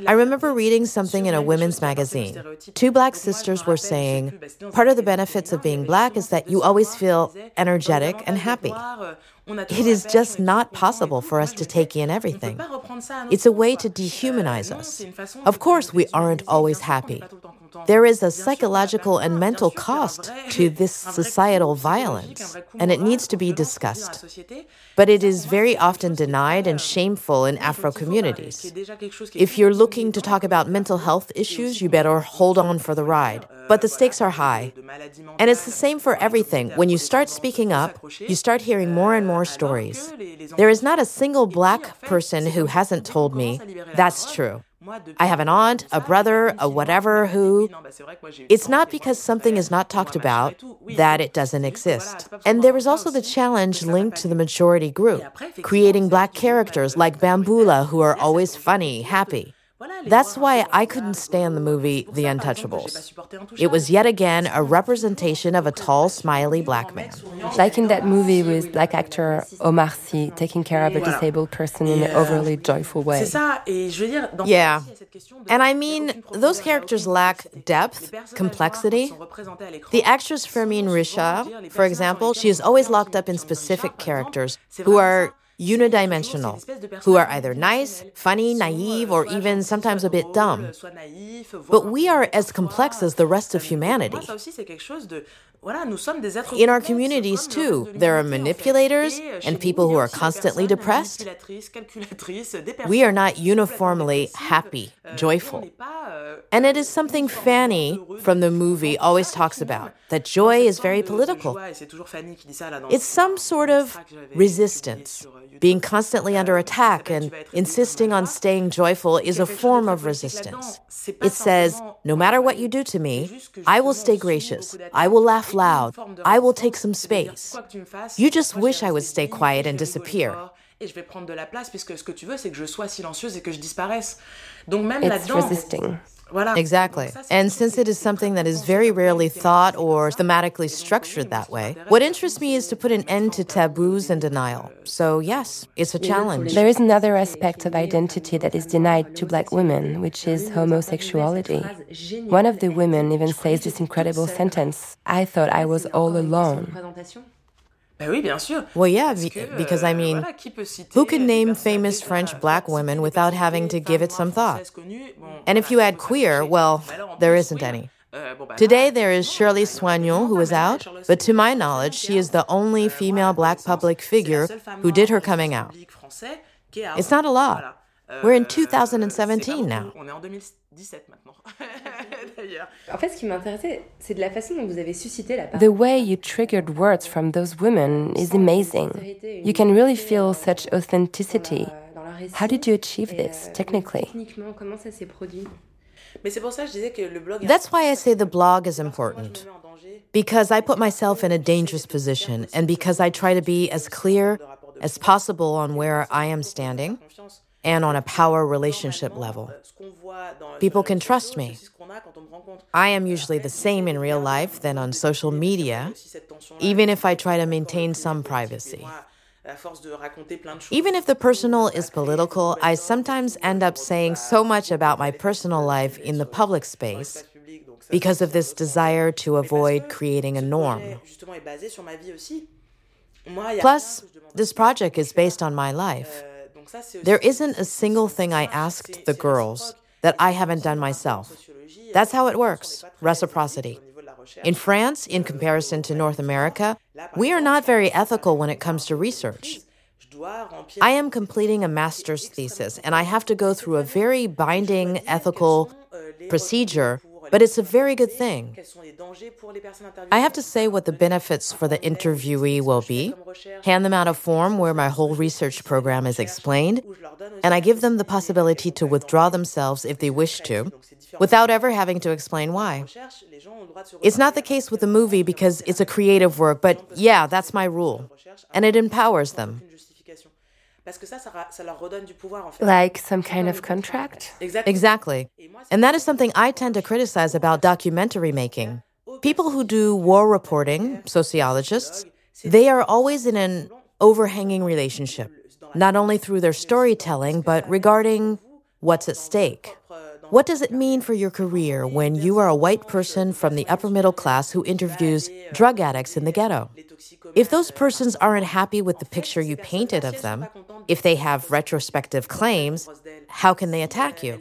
I remember reading something in a women's magazine. Two black sisters were saying part of the benefits of being black is that you always feel energetic and happy. It is just not possible for us to take in everything. It's a way to dehumanize us. Of course, we aren't always happy. There is a psychological and mental cost to this societal violence, and it needs to be discussed. But it is very often denied and shameful in Afro communities. If you're looking to talk about mental health issues, you better hold on for the ride. But the stakes are high. And it's the same for everything. When you start speaking up, you start hearing more and more stories. There is not a single black person who hasn't told me, that's true. I have an aunt, a brother, a whatever who. It's not because something is not talked about that it doesn't exist. And there is also the challenge linked to the majority group, creating black characters like Bamboula who are always funny, happy. That's why I couldn't stand the movie The Untouchables. It was yet again a representation of a tall, smiley black man. Like in that movie with black actor Omar Sy taking care of a disabled person in an overly joyful way. Yeah. And I mean, those characters lack depth, complexity. The actress Firmine Richard, for example, she is always locked up in specific characters who are unidimensional, who are either nice, funny, naive, or even sometimes a bit dumb. But we are as complex as the rest of humanity. In our communities, too, there are manipulators and people who are constantly depressed. We are not uniformly happy, joyful. And it is something Fanny from the movie always talks about that joy is very political. It's some sort of resistance. Being constantly under attack and insisting on staying joyful is a form of resistance. It says, no matter what you do to me, I will stay gracious. I will laugh loud. I will take some space. You just wish I would stay quiet and disappear. et je vais prendre de la place puisque ce que tu veux c'est que je sois silencieuse et que je disparaisse. Donc même là-dedans resisting. Voilà. Exactly. And since it is something that is very rarely thought or thematically structured that way, what interests me is to put an end to taboos and denial. So, yes, it's a challenge. There is another aspect of identity that is denied to black women, which is homosexuality. One of the women even says this incredible sentence I thought I was all alone. Ben oui, bien sûr. Well, yeah, be- because I mean, who can name famous French black women without having to give it some thought? And if you add queer, well, there isn't any. Today there is Shirley Souagnon who is out, but to my knowledge, she is the only female black public figure who did her coming out. It's not a lot. We're in 2017 now. En fait, ce qui m'intéressait, c'est de la façon dont vous avez suscité la The way you triggered words from those women is amazing. You can really feel euh, such authenticity. How did you achieve this euh, technically? Techniquement, comment ça s'est produit Mais c'est pour ça que je disais que le blog That's why I say the blog is important. Because I put myself in a dangerous position and because I try to be as clear as possible on where I am standing and on a power relationship level. People can trust me. I am usually the same in real life than on social media, even if I try to maintain some privacy. Even if the personal is political, I sometimes end up saying so much about my personal life in the public space because of this desire to avoid creating a norm. Plus, this project is based on my life. There isn't a single thing I asked the girls that I haven't done myself. That's how it works reciprocity. In France, in comparison to North America, we are not very ethical when it comes to research. I am completing a master's thesis, and I have to go through a very binding ethical procedure, but it's a very good thing. I have to say what the benefits for the interviewee will be, hand them out a form where my whole research program is explained, and I give them the possibility to withdraw themselves if they wish to, without ever having to explain why. It's not the case with the movie because it's a creative work, but yeah, that's my rule. And it empowers them. Like some kind of contract? Exactly. And that is something I tend to criticize about documentary making. People who do war reporting, sociologists, they are always in an overhanging relationship, not only through their storytelling, but regarding what's at stake. What does it mean for your career when you are a white person from the upper middle class who interviews drug addicts in the ghetto? If those persons aren't happy with the picture you painted of them, if they have retrospective claims, how can they attack you?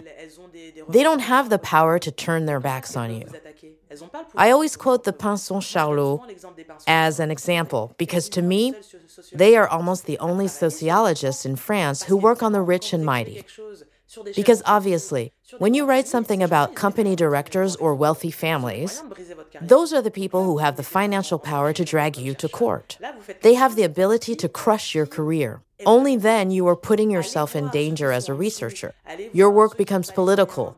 They don't have the power to turn their backs on you. I always quote the Pinçon-Charlot as an example because to me, they are almost the only sociologists in France who work on the rich and mighty. Because obviously, when you write something about company directors or wealthy families, those are the people who have the financial power to drag you to court. They have the ability to crush your career. Only then you are putting yourself in danger as a researcher. Your work becomes political.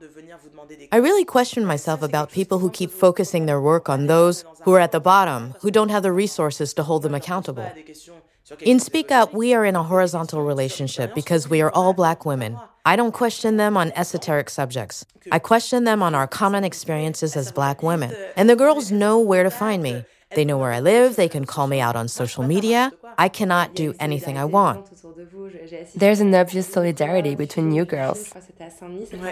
I really question myself about people who keep focusing their work on those who are at the bottom, who don't have the resources to hold them accountable. In Speak Up, we are in a horizontal relationship because we are all black women. I don't question them on esoteric subjects. I question them on our common experiences as black women. And the girls know where to find me. They know where I live, they can call me out on social media. I cannot do anything I want. There's an obvious solidarity between you girls.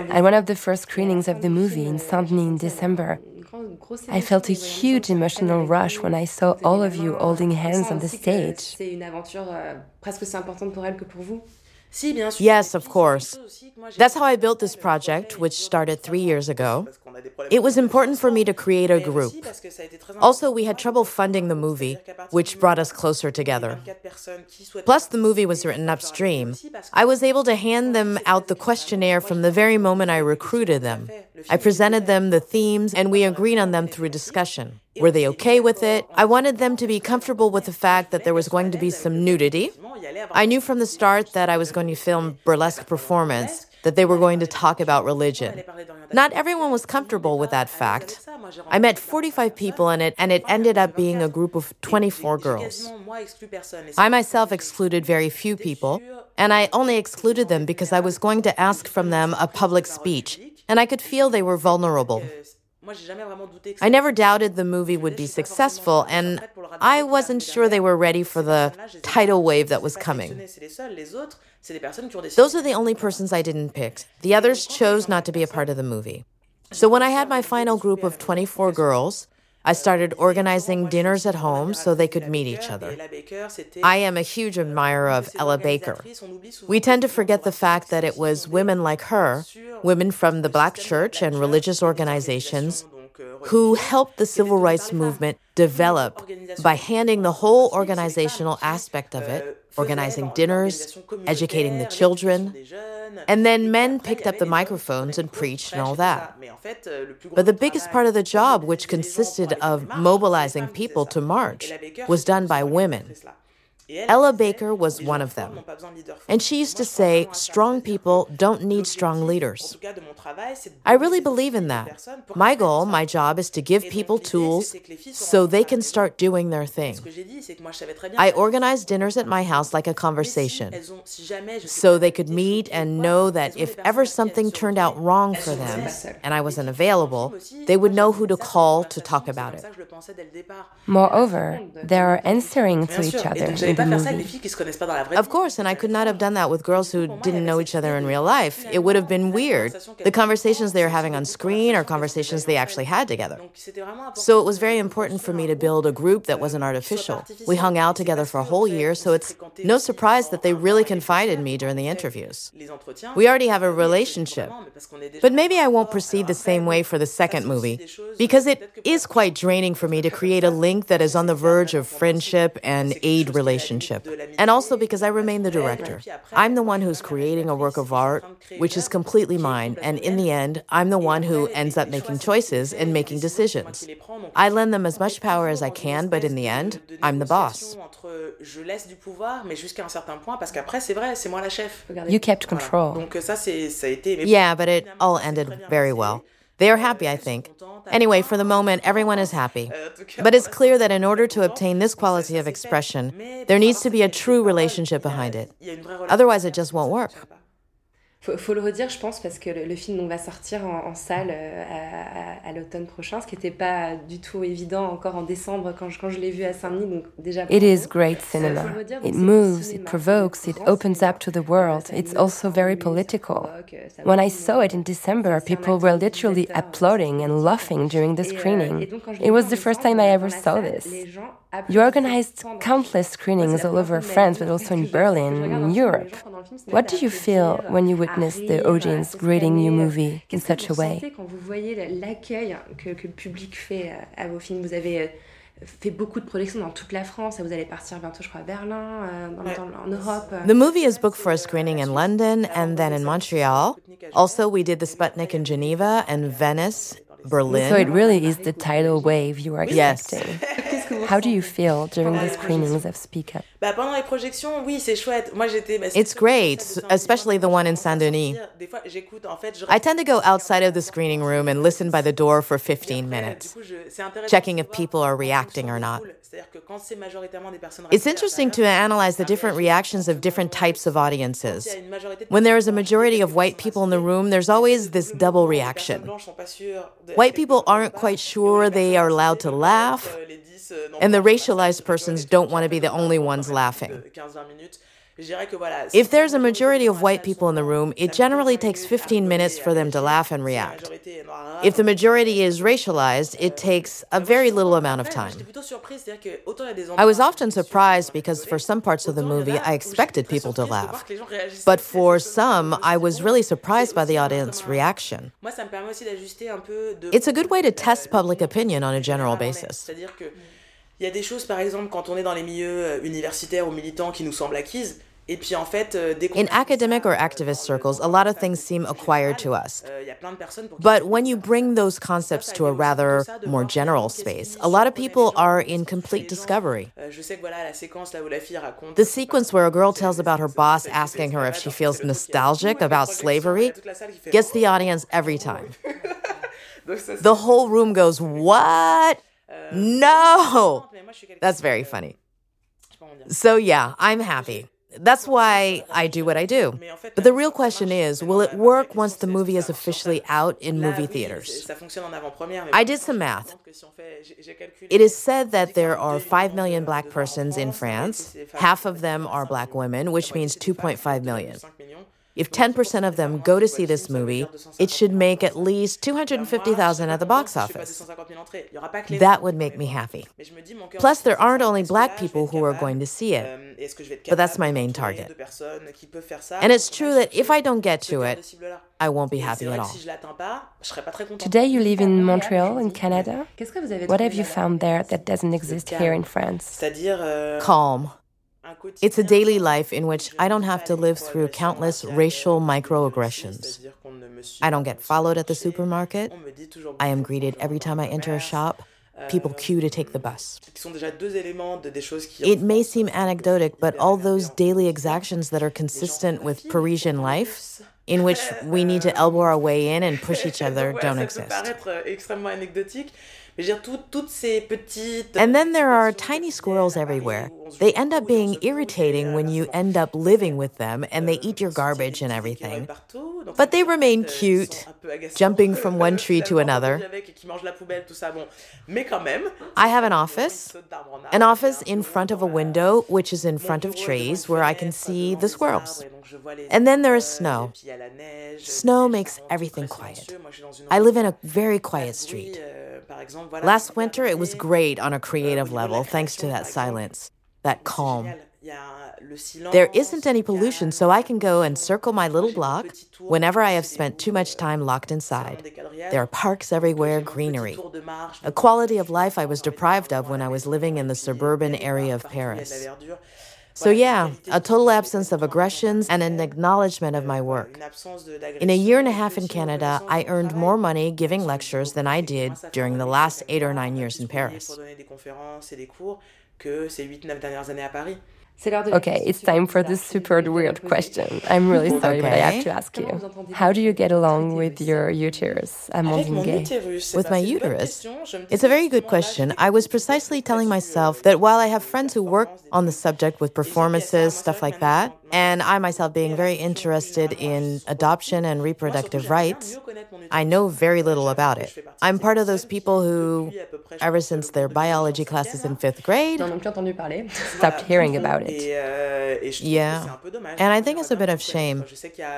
At one of the first screenings of the movie in Saint Denis in December, I felt a huge emotional rush when I saw all of you holding hands on the stage. Yes, of course. That's how I built this project, which started three years ago. It was important for me to create a group. Also, we had trouble funding the movie, which brought us closer together. Plus, the movie was written upstream. I was able to hand them out the questionnaire from the very moment I recruited them. I presented them the themes, and we agreed on them through discussion. Were they okay with it? I wanted them to be comfortable with the fact that there was going to be some nudity. I knew from the start that I was going to film burlesque performance, that they were going to talk about religion. Not everyone was comfortable with that fact. I met 45 people in it, and it ended up being a group of 24 girls. I myself excluded very few people, and I only excluded them because I was going to ask from them a public speech, and I could feel they were vulnerable. I never doubted the movie would be successful, and I wasn't sure they were ready for the tidal wave that was coming. Those are the only persons I didn't pick. The others chose not to be a part of the movie. So when I had my final group of 24 girls, I started organizing dinners at home so they could meet each other. I am a huge admirer of Ella Baker. We tend to forget the fact that it was women like her, women from the black church and religious organizations, who helped the civil rights movement develop by handing the whole organizational aspect of it, organizing dinners, educating the children, and then men picked up the microphones and preached and all that. But the biggest part of the job, which consisted of mobilizing people to march, was done by women. Ella Baker was one of them. And she used to say, strong people don't need strong leaders. I really believe in that. My goal, my job, is to give people tools so they can start doing their thing. I organize dinners at my house like a conversation, so they could meet and know that if ever something turned out wrong for them and I wasn't available, they would know who to call to talk about it. Moreover, they are answering to each other in the movie. Of course, and I could not have done that with girls who didn't know each other in real life. It would have been weird. The conversations they were having on screen are conversations they actually had together. So it was very important for me to build a group that wasn't artificial. We hung out together for a whole year, so it's no surprise that they really confided in me during the interviews. We already have a relationship. But maybe I won't proceed the same way for the second movie, because it is quite draining for me to create a link that is on the verge of friendship and aid relationship. And also because I remain the director. I'm the one who's creating a work of art, which is completely mine, and in the end, I'm the one who ends up making choices and making decisions. I lend them as much power as I can, but in the end, I'm the boss. You kept control. Yeah, but it all ended very well. They are happy, I think. Anyway, for the moment, everyone is happy. But it's clear that in order to obtain this quality of expression, there needs to be a true relationship behind it. Otherwise, it just won't work. Faut, faut le redire, je pense, parce que le, le film donc, va sortir en, en salle euh, à, à, à l'automne prochain, ce qui n'était pas du tout évident encore en décembre quand je, quand je l'ai vu à Saint-Denis. Donc déjà. It is great cinema. It moves, it provokes, it opens up to the world. It's also very political. When I saw it in December, people were literally applauding and laughing during the screening. It was the first time I ever saw this. You organized countless screenings all over France, but also in Berlin, in Europe. What do you feel when you witness the audience greeting your movie in such a way? Quand vous voyez l'accueil que, que le public fait euh, à vos films, vous avez euh, fait beaucoup de projections dans toute la France. Vous allez partir bientôt, je crois, à Berlin, euh, dans, dans, en Europe. The movie is booked for a screening in London and then in Montreal. Also, we did the Spoutnik in Geneva and Venice, Berlin. So it really is the tidal wave you are expecting. Yes. How do you feel during the screenings of Speak Up? Bah, pendant projections, oui, c'est chouette. Moi, j'étais. Bah, It's great, especially the one in Saint Denis. Des fois, j'écoute. En fait, je... I tend to go outside of the screening room and listen by the door for 15 minutes, checking if people are reacting or not. It's interesting to analyze the different reactions of different types of audiences. When there is a majority of white people in the room, there's always this double reaction. White people aren't quite sure they are allowed to laugh, and the racialized persons don't want to be the only ones laughing. If there's a majority of white people in the room, it generally takes 15 minutes for them to laugh and react. If the majority is racialized, it takes a very little amount of time. I was often surprised because for some parts of the movie, I expected people to laugh. But for some, I was really surprised by the audience reaction. It's a good way to test public opinion on a general basis. Il y a des choses, par exemple, quand on est dans les milieux universitaires ou militants qui nous semblent acquises. Et puis en fait, dès In academic or activist circles, a lot of things seem acquired to us. But when you bring those concepts to a rather more general space, a lot of people are in complete discovery. The sequence where a girl tells about her boss asking her if she feels nostalgic about slavery gets the audience every time. The whole room goes, What? No! That's very funny. So, yeah, I'm happy. That's why I do what I do. But the real question is will it work once the movie is officially out in movie theaters? I did some math. It is said that there are 5 million black persons in France. Half of them are black women, which means 2.5 million. If 10% of them go to see this movie, it should make at least 250,000 at the box office. That would make me happy. Plus, there aren't only black people who are going to see it, but that's my main target. And it's true that if I don't get to it, I won't be happy at all. Today you live in Montreal, in Canada. What have you found there that doesn't exist here in France? Calm. It's a daily life in which I don't have to live through countless racial microaggressions. I don't get followed at the supermarket. I am greeted every time I enter a shop. People queue to take the bus. It may seem anecdotic, but all those daily exactions that are consistent with Parisian life, in which we need to elbow our way in and push each other, don't exist. And then there are tiny squirrels everywhere. They end up being irritating when you end up living with them and they eat your garbage and everything. But they remain cute, jumping from one tree to another. I have an office, an office in front of a window, which is in front of trees, where I can see the squirrels. And then there is snow. Snow makes everything quiet. I live in a very quiet street. Last winter, it was great on a creative level, thanks to that silence, that calm. There isn't any pollution, so I can go and circle my little block whenever I have spent too much time locked inside. There are parks everywhere, greenery. A quality of life I was deprived of when I was living in the suburban area of Paris. So, yeah, a total absence of aggressions and an acknowledgement of my work. In a year and a half in Canada, I earned more money giving lectures than I did during the last eight or nine years in Paris. Okay, it's time for this super weird question. I'm really sorry, but I have to ask you. How do you get along with your uterus, Amandine Gay? With my uterus? It's a very good question. I was precisely telling myself that while I have friends who work on the subject with performances, stuff like that, And I myself, being very interested in adoption and reproductive rights, I know very little about it. I'm part of those people who, ever since their biology classes in fifth grade, stopped hearing about it. Yeah. And I think it's a bit of shame.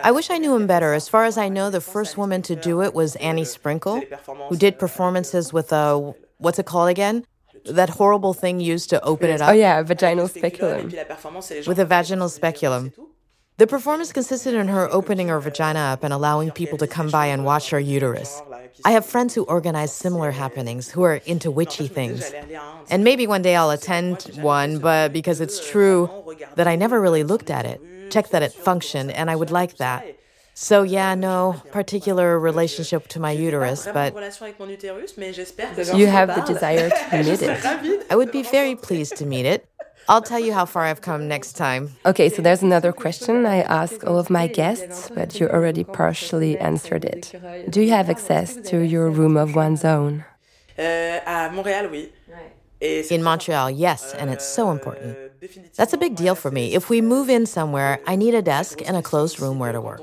I wish I knew him better. As far as I know, the first woman to do it was Annie Sprinkle, who did performances with a, what's it called again? That horrible thing used to open it oh, up. Oh yeah, vaginal speculum. With a vaginal speculum. The performance consisted in her opening her vagina up and allowing people to come by and watch her uterus. I have friends who organize similar happenings, who are into witchy things. And maybe one day I'll attend one, but because it's true that I never really looked at it, checked that it functioned, and I would like that. So, yeah, no particular relationship to my uterus, but you have the desire to meet it. I would be very pleased to meet it. I'll tell you how far I've come next time. Okay, so there's another question I ask all of my guests, but you already partially answered it. Do you have access to your room of one's own? In Montreal, yes, and it's so important. That's a big deal for me. If we move in somewhere, I need a desk and a closed room where to work.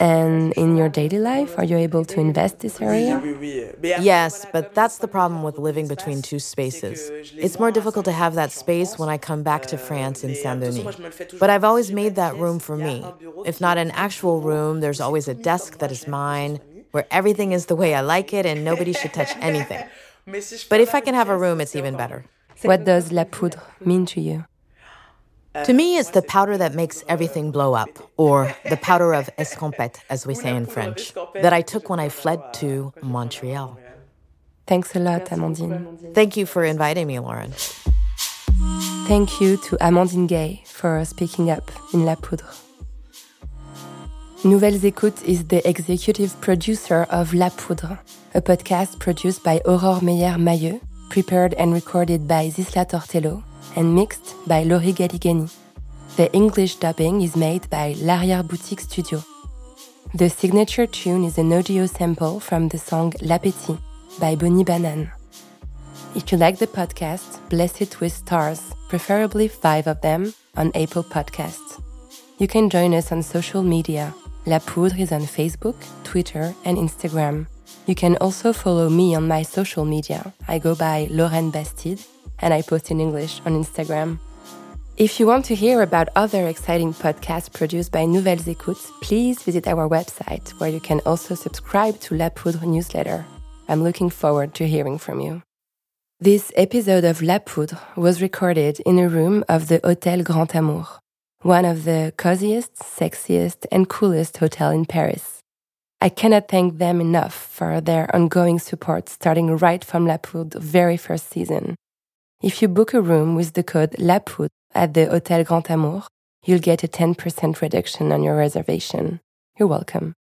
And in your daily life, are you able to invest this area? Yes, but that's the problem with living between two spaces. It's more difficult to have that space when I come back to France in Saint Denis. But I've always made that room for me. If not an actual room, there's always a desk that is mine, where everything is the way I like it and nobody should touch anything. But if I can have a room, it's even better. What does la poudre mean to you? To me, it's the powder that makes everything blow up, or the powder of escampette, as we say in French, that I took when I fled to Montreal. Thanks a lot, Amandine. Thank you for inviting me, Lauren. Thank you to Amandine Gay for speaking up in La Poudre. Nouvelles Écoutes is the executive producer of La Poudre, a podcast produced by Aurore Meyer-Mailleux, prepared and recorded by Zisla Tortello, and mixed by Laurie Galigani. The English dubbing is made by L'Arrière Boutique Studio. The signature tune is an audio sample from the song L'Appétit by Bonnie Banane. If you like the podcast, bless it with stars, preferably five of them, on Apple Podcasts. You can join us on social media. La Poudre is on Facebook, Twitter, and Instagram. You can also follow me on my social media. I go by Lauren Bastide and I post in English on Instagram. If you want to hear about other exciting podcasts produced by Nouvelles Écoutes, please visit our website where you can also subscribe to La Poudre newsletter. I'm looking forward to hearing from you. This episode of La Poudre was recorded in a room of the Hotel Grand Amour, one of the coziest, sexiest, and coolest hotel in Paris. I cannot thank them enough for their ongoing support starting right from La Poudre's very first season. If you book a room with the code LAPOUDRE at the Hotel Grand Amour, you'll get a 10% reduction on your reservation. You're welcome.